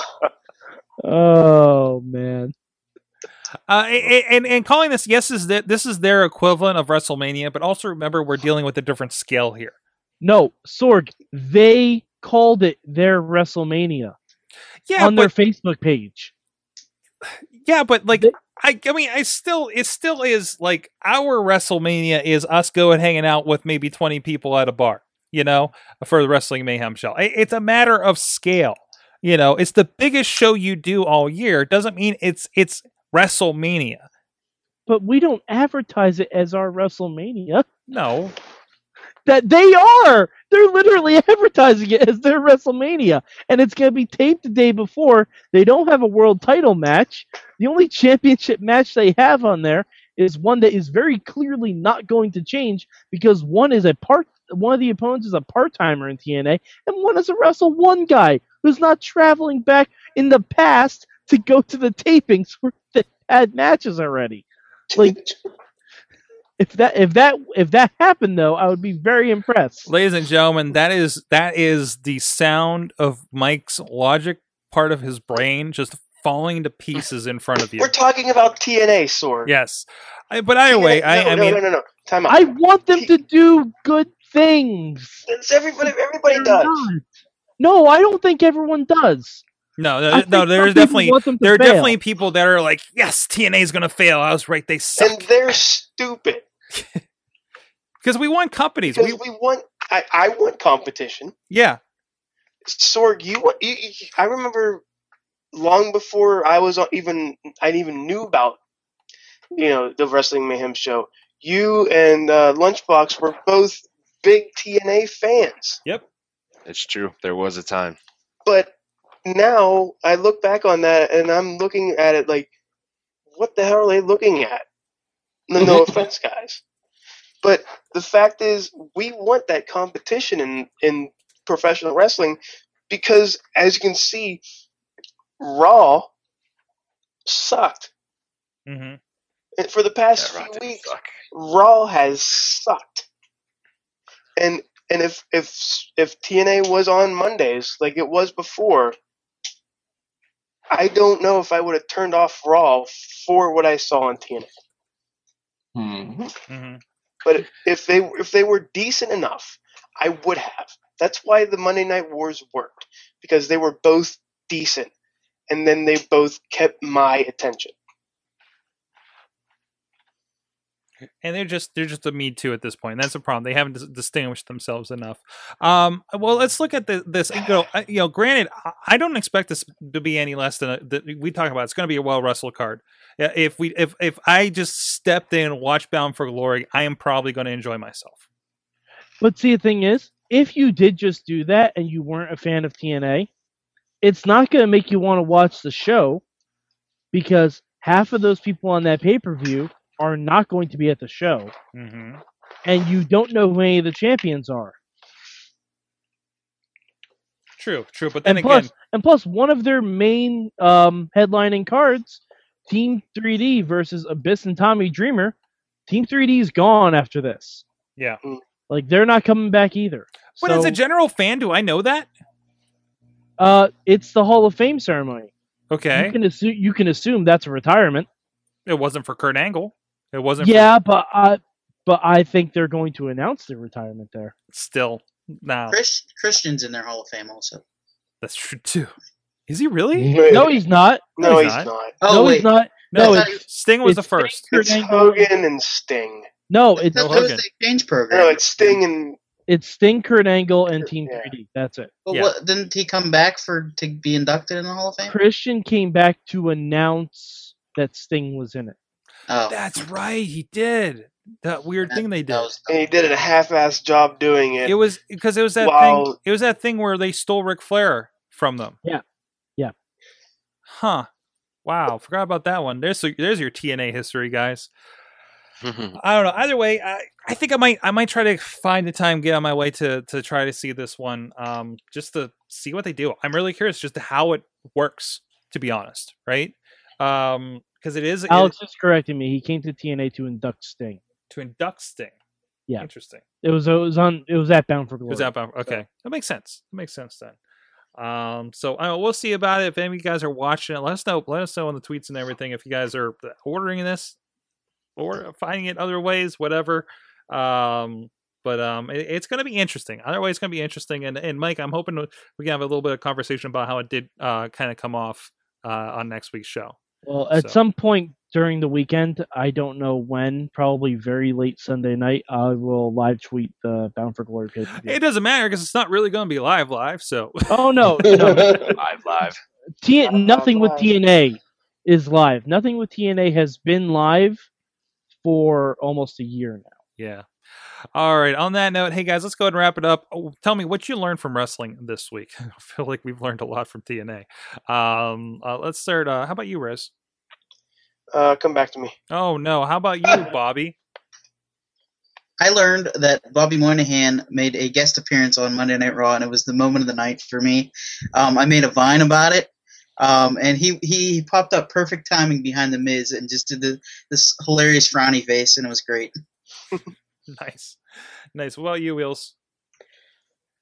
E: oh man.
B: Uh, and and calling this yes is that this is their equivalent of WrestleMania, but also remember we're dealing with a different scale here.
E: No, Sorg, they called it their WrestleMania
B: Yeah,
E: on
B: but
E: their Facebook page.
B: yeah, but like
E: They-
B: I I mean I still it still is like our WrestleMania is us going hanging out with maybe twenty people at a bar, you know, for the Wrestling Mayhem show. It's a matter of scale. You know, it's the biggest show you do all year. Doesn't mean it's it's WrestleMania.
E: But we don't advertise it as our WrestleMania.
B: No,
E: That they are. They're literally advertising it as their WrestleMania. And it's going to be taped the day before. They don't have a world title match. The only championship match they have on there is one that is very clearly not going to change because one is a part one of the opponents is a part-timer in TNA and one is a Wrestle One guy who's not traveling back in the past to go to the tapings where they had matches already. Like if that if that if that happened though, I would be very impressed.
B: ladies and gentlemen, that is that is the sound of Mike's logic part of his brain just falling to pieces in front of you.
A: we're talking about TNA, Sorg.
B: Yes, I, but either way,
A: TNA
B: I,
A: no,
B: I
A: no,
B: mean,
A: no, no, no. Time out.
E: I want them to do good things.
A: It's everybody. Everybody
E: They're
A: does.
E: not. No, I don't think everyone does.
B: no, no,
E: think
B: no there's definitely
E: want them to
B: there are
E: fail.
B: definitely people that are like, yes, TNA is going to fail. I was right, they suck
A: and they're stupid
B: because we want companies. We,
A: we want. I, I want competition.
B: yeah,
A: Sorg, you, want- you, you I remember long before I was even I even knew about you know the Wrestling Mayhem show. You and uh, Lunchbox were both big TNA fans, Yep.
D: It's true. There was a time.
A: but now I look back on that and I'm looking at it like, what the hell are they looking at? No, no offense, guys, but the fact is, we want that competition in in professional wrestling because, as you can see, Raw sucked.
B: hmm
A: And for the past
D: Yeah,
A: few weeks,
D: suck.
A: Raw has sucked. And and if if if TNA was on Mondays like it was before, I don't know if I would have turned off Raw for what I saw on TNA.
H: Hmm.
B: hmm
A: But if they if they were decent enough, I would have. That's why the Monday Night Wars worked because they were both decent, and then they both kept my attention.
B: And they're just they're just a me too at this point. That's the problem. They haven't dis- distinguished themselves enough. Um, well, let's look at the, this. You know, I- you know, granted, I- don't expect this to be any less than a, we talk about. It's going to be a well wrestled card. If we if if I just stepped in and watched Bound for Glory, I am probably going to enjoy myself.
E: But see, the thing is, if you did just do that and you weren't a fan of TNA, it's not going to make you want to watch the show because half of those people on that pay per view are not going to be at the show,
B: hmm
E: and you don't know who any of the champions are.
B: True, true. But then
E: And
B: again,
E: plus, and plus, one of their main um, headlining cards, Team 3D versus Abyss and Tommy Dreamer. Team 3D is gone after this.
B: yeah.
E: Like they're not coming back either.
B: But
E: so,
B: as a general fan, do I know that?
E: uh, it's the Hall of Fame ceremony.
B: Okay,
E: You can assume you can assume that's a retirement.
B: it wasn't for Kurt Angle. It wasn't. for-
E: Yeah, but I but I think they're going to announce their retirement there.
B: still, no,
F: Chris, Christian's in their Hall of Fame also.
B: that's true too. Is he really?
E: No, he's not.
A: No,
B: No,
A: he's
B: he's
A: not.
F: Oh
E: no,
F: wait,
E: he's not.
B: No,
E: No, it's,
B: Sting was the first.
E: Kurt
A: It's Hogan and Sting.
E: No, it's
F: that
B: Hogan.
F: was the exchange program.
A: No, it's Sting and
E: it's Sting, Kurt Angle, and Team
A: Yeah.
E: 3D. That's it.
F: But
B: yeah.
F: what, didn't he come back for to be inducted in the Hall of Fame?
E: Christian came back to announce that Sting was in it.
F: Oh,
B: That's right, he did that weird
F: that-
B: thing they
F: that
B: did.
F: was-
A: and he did a half-assed job doing it.
B: It was because it was that
A: Wow.
B: thing. It was that thing where they stole Ric Flair from them.
E: Yeah. Yeah.
B: Huh. Wow. Forgot about that one. There's there's your TNA history, guys. I don't know. Either way, I, I think I might I might try to find the time, get on my way to to try to see this one, um, just to see what they do. I'm really curious just to how it works, to be honest, right? Um, because it is
E: Alex is correcting me. He came to TNA to induct Sting.
B: to induct Sting.
E: Yeah.
B: Interesting.
E: It was it was on it was at Bound for Glory.
B: It Was that about- okay? That makes sense. That makes sense then. Um, so I we'll see about it. If any of you guys are watching it, let us know. Let us know in the tweets and everything. If you guys are ordering this or finding it other ways, whatever. Um, but um, it- it's going to be interesting. Either way, it's going to be interesting. And and Mike, I'm hoping we can have a little bit of conversation about how it did uh kind of come off uh on next week's show.
E: Well, at
B: So-
E: some point during the weekend, I don't know when, probably very late Sunday night, I will live tweet the Bound for Glory pay per
B: It doesn't matter because it's not really going to be live live. So
E: Oh no, no.
D: live, live.
E: T-
A: Not
E: nothing with. TNA is live. Nothing with TNA has been live for almost a year now.
B: Yeah. All right. On that note, hey guys, let's go ahead and wrap it up. Oh, tell me what you learned from wrestling this week. I feel like we've learned a lot from TNA. Um, uh, let's start. Uh, how about you, Riz?
A: uh, come back to me.
B: Oh no. How about you, Bobby?
F: I learned that Bobby Moynihan made a guest appearance on Monday Night Raw, and it was the moment of the night for me. Um, I made a vine about it, um, and he, he popped up perfect timing behind the Miz and just did the, this hilarious frowny face, and it was great.
B: nice, nice. What about you, Wheels?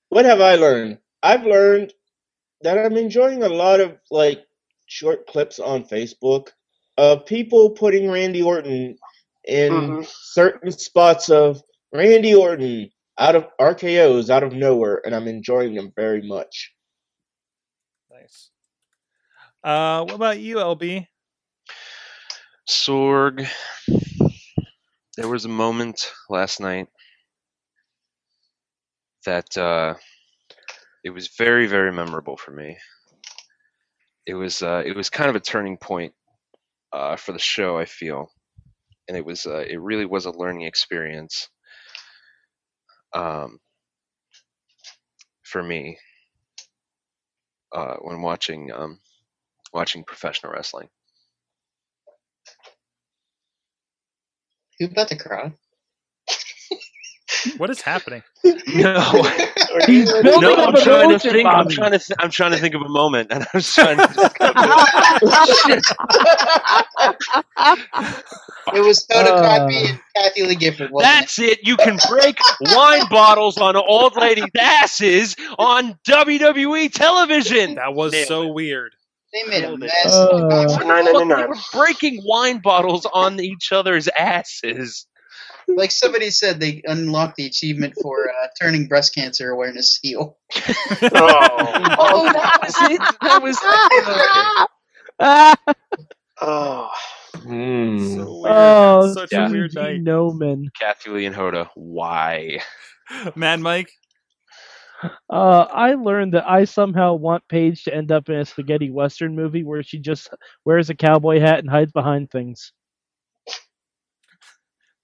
H: what have I learned? I've learned that I'm enjoying a lot of like short clips on Facebook of people putting Randy Orton in
A: Mhm.
H: certain spots of Randy Orton out of RKO's out of nowhere, and I'm enjoying them very much.
B: Nice. Uh, what about you, LB?
D: Sorg. There was a moment last night that uh, it was very, very memorable for me. It was uh, it was kind of a turning point uh, for the show. I feel, and it was uh, it really was a learning experience um, for me uh, when watching um, watching professional wrestling.
F: You about to cry?
B: What is happening?
D: No.
E: He's building
D: no,
E: up
D: I'm
E: an
D: trying to
E: emotion,
D: think. I'm
E: Bobby.
D: trying to. Th- I'm trying to think of a moment, and I was trying to. Just come to it.
F: It was Toto
E: Uh.
F: Copy and Kathie Lee Gifford, wasn't
D: That's it. You can break wine bottles on old ladies' asses on WWE television.
B: That was
D: Nailed
B: so weird.
F: It? They made a
D: Nailed it.
F: mess.
E: Uh,
A: For nine ninety
D: They were breaking wine bottles on each other's asses.
F: like somebody said, they unlocked the achievement for uh, turning breast cancer awareness heel.
A: Oh.
D: Oh, that was it. That was.
E: ah,
A: oh.
H: Hmm.
B: So weird.
E: oh,
B: Such
D: Yeah.
B: a weird
E: Susan G.
B: night.
E: Komen.
D: Kathie Lee and Hoda. Why?
B: Mad Mike.
E: Uh, I learned that I somehow want Paige to end up in a spaghetti western movie where she just wears a cowboy hat and hides behind things.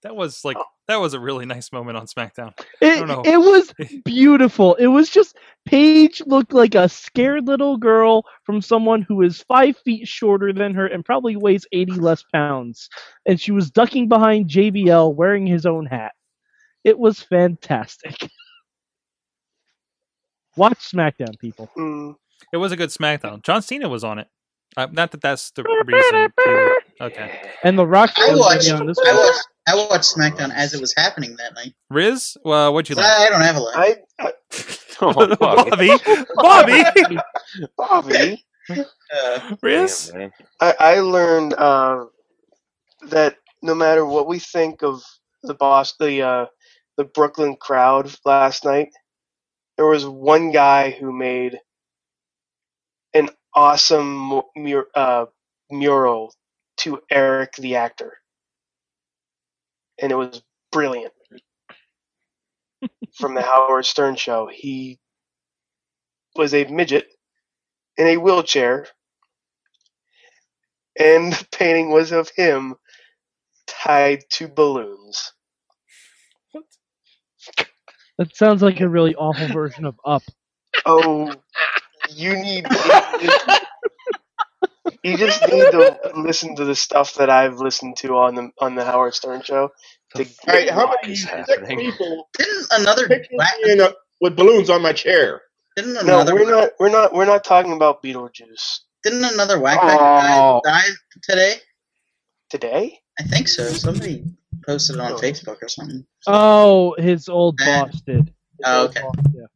B: That was like that was a really nice moment on SmackDown.
E: It, it was beautiful. It was just Paige looked like a scared little girl from someone who is five feet shorter than her and probably weighs 80 less pounds. And she was ducking behind JBL wearing his own hat. It was fantastic. Watch SmackDown, people.
A: Mm.
B: It was a good SmackDown. John Cena was on it. Uh, not that that's the reason. To, okay,
E: And The Rock
F: I watched,
E: on this
F: I watched, I watched SmackDown as it was happening that night.
B: Riz. Well, what'd you like?
F: I, I don't have a line.
A: I, I
D: Oh,
B: Bobby. Bobby.
A: Bobby.
F: Uh,
B: Riz.
D: Damn.
A: I, I learned uh, that no matter what we think of the boss, the uh, the Brooklyn crowd last night, there was one guy who made an awesome mur- uh, mural to Eric the actor, and it was brilliant. From the Howard Stern show, he was a midget in a wheelchair and the painting was of him tied to balloons.
E: That sounds like a really awful version of Up.
A: Oh, you need. You just need to listen to the stuff that I've listened to on the on the Howard Stern show. To
H: All right, how
D: What
H: about you
D: is
H: sick
D: happening?
H: people
F: didn't another
H: picking
F: whack,
H: in a, with balloons on my chair?
F: didn't
A: no, we're not. We're not. We're not talking about Beetlejuice
F: didn't another whack
H: Oh.
F: guy die today?
A: today.
F: I think so. Somebody posted it on
A: Oh.
F: Facebook or something.
E: Oh, his old boss did. His
F: Oh, okay.
E: boss, yeah.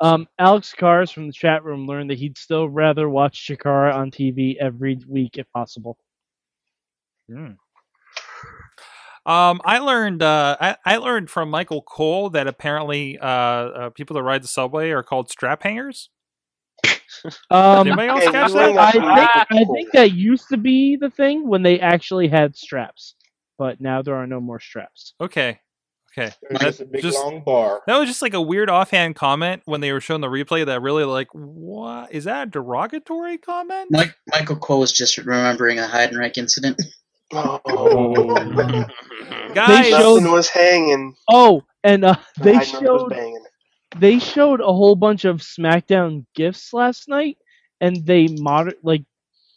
E: Um, Alex Cars from the chat room learned that he'd still rather watch Shakara on TV every week if possible.
B: Hmm. Um, I learned uh, I, I learned from Michael Cole that apparently uh, uh, people that ride the subway are called strap hangers.
E: Um,
B: anybody else catch that?
E: I think I think that used to be the thing when they actually had straps, but now there are no more straps.
B: Okay, okay.
H: There's
B: That,
H: just a big
B: just-
H: long bar.
B: that was just like a weird offhand comment when they were showing the replay. That really like, what is that a derogatory comment?
F: Mike, Michael Cole was just remembering a hide and wreck incident.
A: Oh,
B: Guys,
E: showed-
A: Dustin was hanging.
E: Oh, and uh, they
A: I know it was
E: showed they showed a whole bunch of SmackDown gifs last night, and they moder like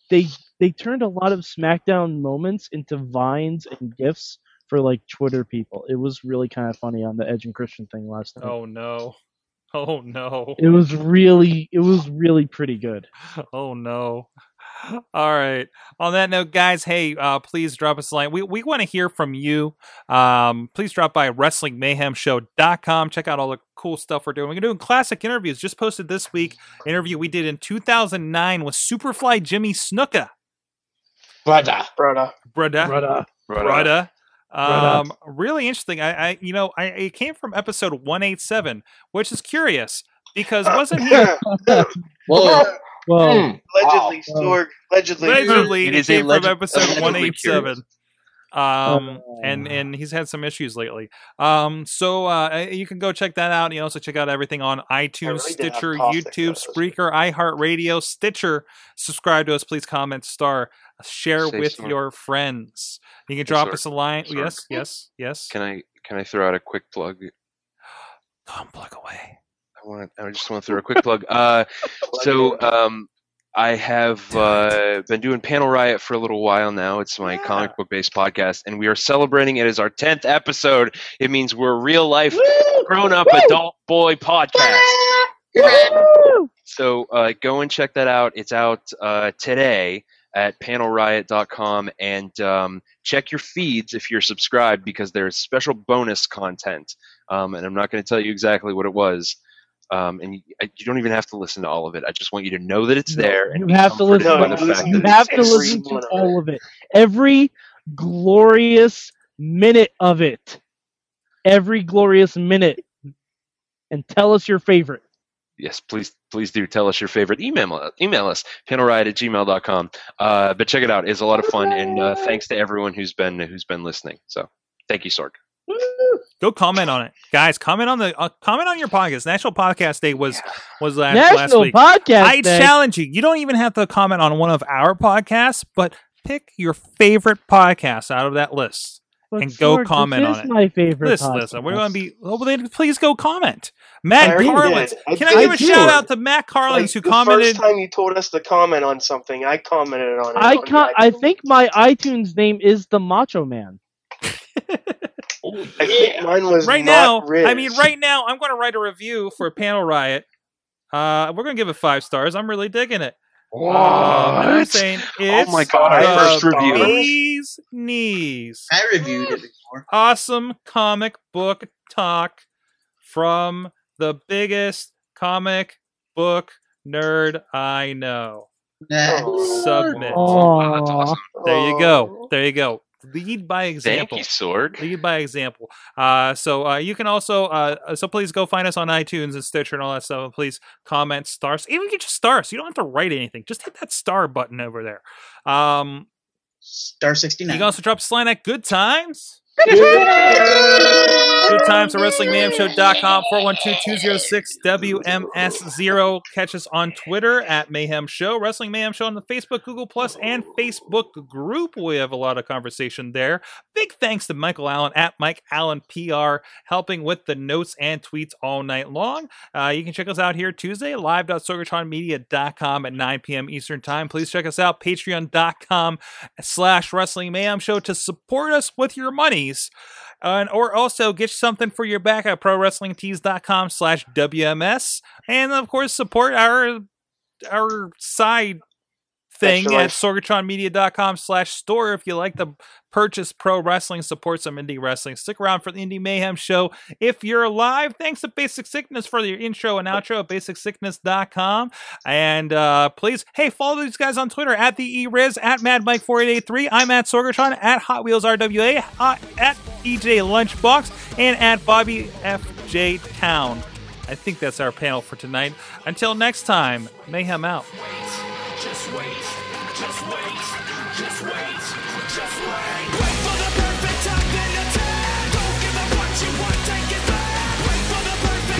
E: they they turned a lot of SmackDown moments into vines and gifs for like Twitter people. It was really kind of funny on the Edge and Christian thing last night.
B: oh no, oh no,
E: It was really it was really pretty good.
B: oh no. All right. On that note, guys, hey, uh, please drop us a line. We, we want to hear from you. Um, please drop by WrestlingMayhemShow.com. Check out all the cool stuff we're doing. We're doing classic interviews. Just posted this week. Interview we did in 2009 with Superfly Jimmy Snuka.
H: Brother.
A: Brother.
B: Brother.
E: Brother.
B: Brother.
E: Brother.
B: Um, really interesting. I, I, you know, I it came from episode 187, which is curious because wasn't he
F: Whoa!
E: Well,
A: allegedly,
E: Wow.
A: Sorg. Allegedly.
B: allegedly
D: It
B: it
D: is a
B: came from episode
D: allegedly
B: 187 um
E: Oh.
B: and and he's had some issues lately. Um so uh you can go check that out you also check out everything on itunes
A: really
B: stitcher youtube spreaker iheartradio stitcher. Subscribe to us please comment star. Share
D: Say
B: with
D: some.
B: your friends. You can drop us a line yes yes yes
D: Can I can I throw out a quick plug?
B: don't plug away.
D: I want I just want to throw a quick plug. Uh, so um, I have uh, been doing Panel Riot for a little while now. It's my
A: Yeah.
D: comic book based podcast, and we are celebrating It is our tenth episode. It means we're a real life grown up adult boy podcast. So uh, go and check that out. It's out uh, today at panelriot.com and um, check your feeds if you're subscribed because there's special bonus content. Um, and I'm not going to tell you exactly what it was. Um, and you, you don't even have to listen to all of it. I just want you to know that it's there. And
E: you have to listen
D: by
A: to
E: You have to listen to all of it. Every glorious minute of it. Every glorious minute. And tell us your favorite.
D: yes, please, please do tell us your favorite. Email, email us, panelriot at gmail.com. Uh, but check it out. It's a lot of fun. And uh, thanks to everyone who's been, who's been listening. So thank you, Sorg.
B: Go comment on it, guys. Comment on the uh, comment on your podcast. National Podcast Day was was last, last week.
E: Podcast
B: I
E: Day.
B: challenge you. You don't even have to comment on one of our podcasts, but pick your favorite podcast out of that list.
E: But
B: and go comment
E: this
B: on
E: is
B: it.
E: my favorite
B: Listen,
E: podcast.
B: listen. We're going to be. Oh, well, then please go comment. Matt
A: I
B: Carlins.
A: did. I
B: Can I
A: did.
B: give a
E: I
B: shout out to Matt
A: Like,
B: Carlins who
A: the
B: commented?
A: first time you told us to comment on something, I commented on it.
E: I
A: on
E: con-
A: my-
E: I think my iTunes name is the Macho Man.
A: I think mine was
B: right
A: not
B: now,
A: Riz.
B: I mean, right now, I'm going to write a review for Panel Riot. Uh, we're going to give it five stars. I'm really digging it. Um, and I'm
D: What?
B: saying
D: Oh my God, our first review.
B: bee's knees.
F: I reviewed it before.
B: Awesome comic book talk from the biggest comic book nerd I know.
A: Oh.
B: Submit.
D: Wow, that's awesome.
B: There you go. There you go. Lead by
D: Thank
B: example.
D: you, Sorg.
B: lead by example. Uh, so uh, you can also uh, so please go find us on iTunes and Stitcher and all that stuff. And please comment stars, even get just stars. You don't have to write anything. Just hit that star button over there. Um,
F: Star sixty nine.
B: you
F: nine.
B: can also drop a line at Good Times. Good times at WrestlingMayhemShow.com, 412-206-WMS0. Catch us on Twitter at Mayhem Show, Wrestling Mayhem Show on the Facebook, Google Plus, and Facebook group. We have a lot of conversation there. Big thanks to Michael Allen at Mike Allen PR, helping with the notes and tweets all night long. Uh, you can check us out here Tuesday, live.sorgatronmedia.com at 9 p.m. Eastern Time. Please check us out, patreon.com slash Wrestling Mayhem Show to support us with your Uh, and or also get something for your back at prowrestlingtees.com slash WMS. And of course, support our our side thing
A: Extra
B: at
A: life.
B: sorgatronmedia.com slash store if you like to purchase pro wrestling, support some indie wrestling. Stick around for the Indie Mayhem show. If you're alive. thanks to Basic Sickness for your intro and outro at basicsickness.com. And uh, please, hey, follow these guys on Twitter at the eRiz, at MadMike4883. I'm at Sorgatron, at Hot Wheels RWA, uh, at DJ Lunchbox, and at Bobby FJ Town. I think that's our panel for tonight. Until next time, Mayhem out.
C: Just wait,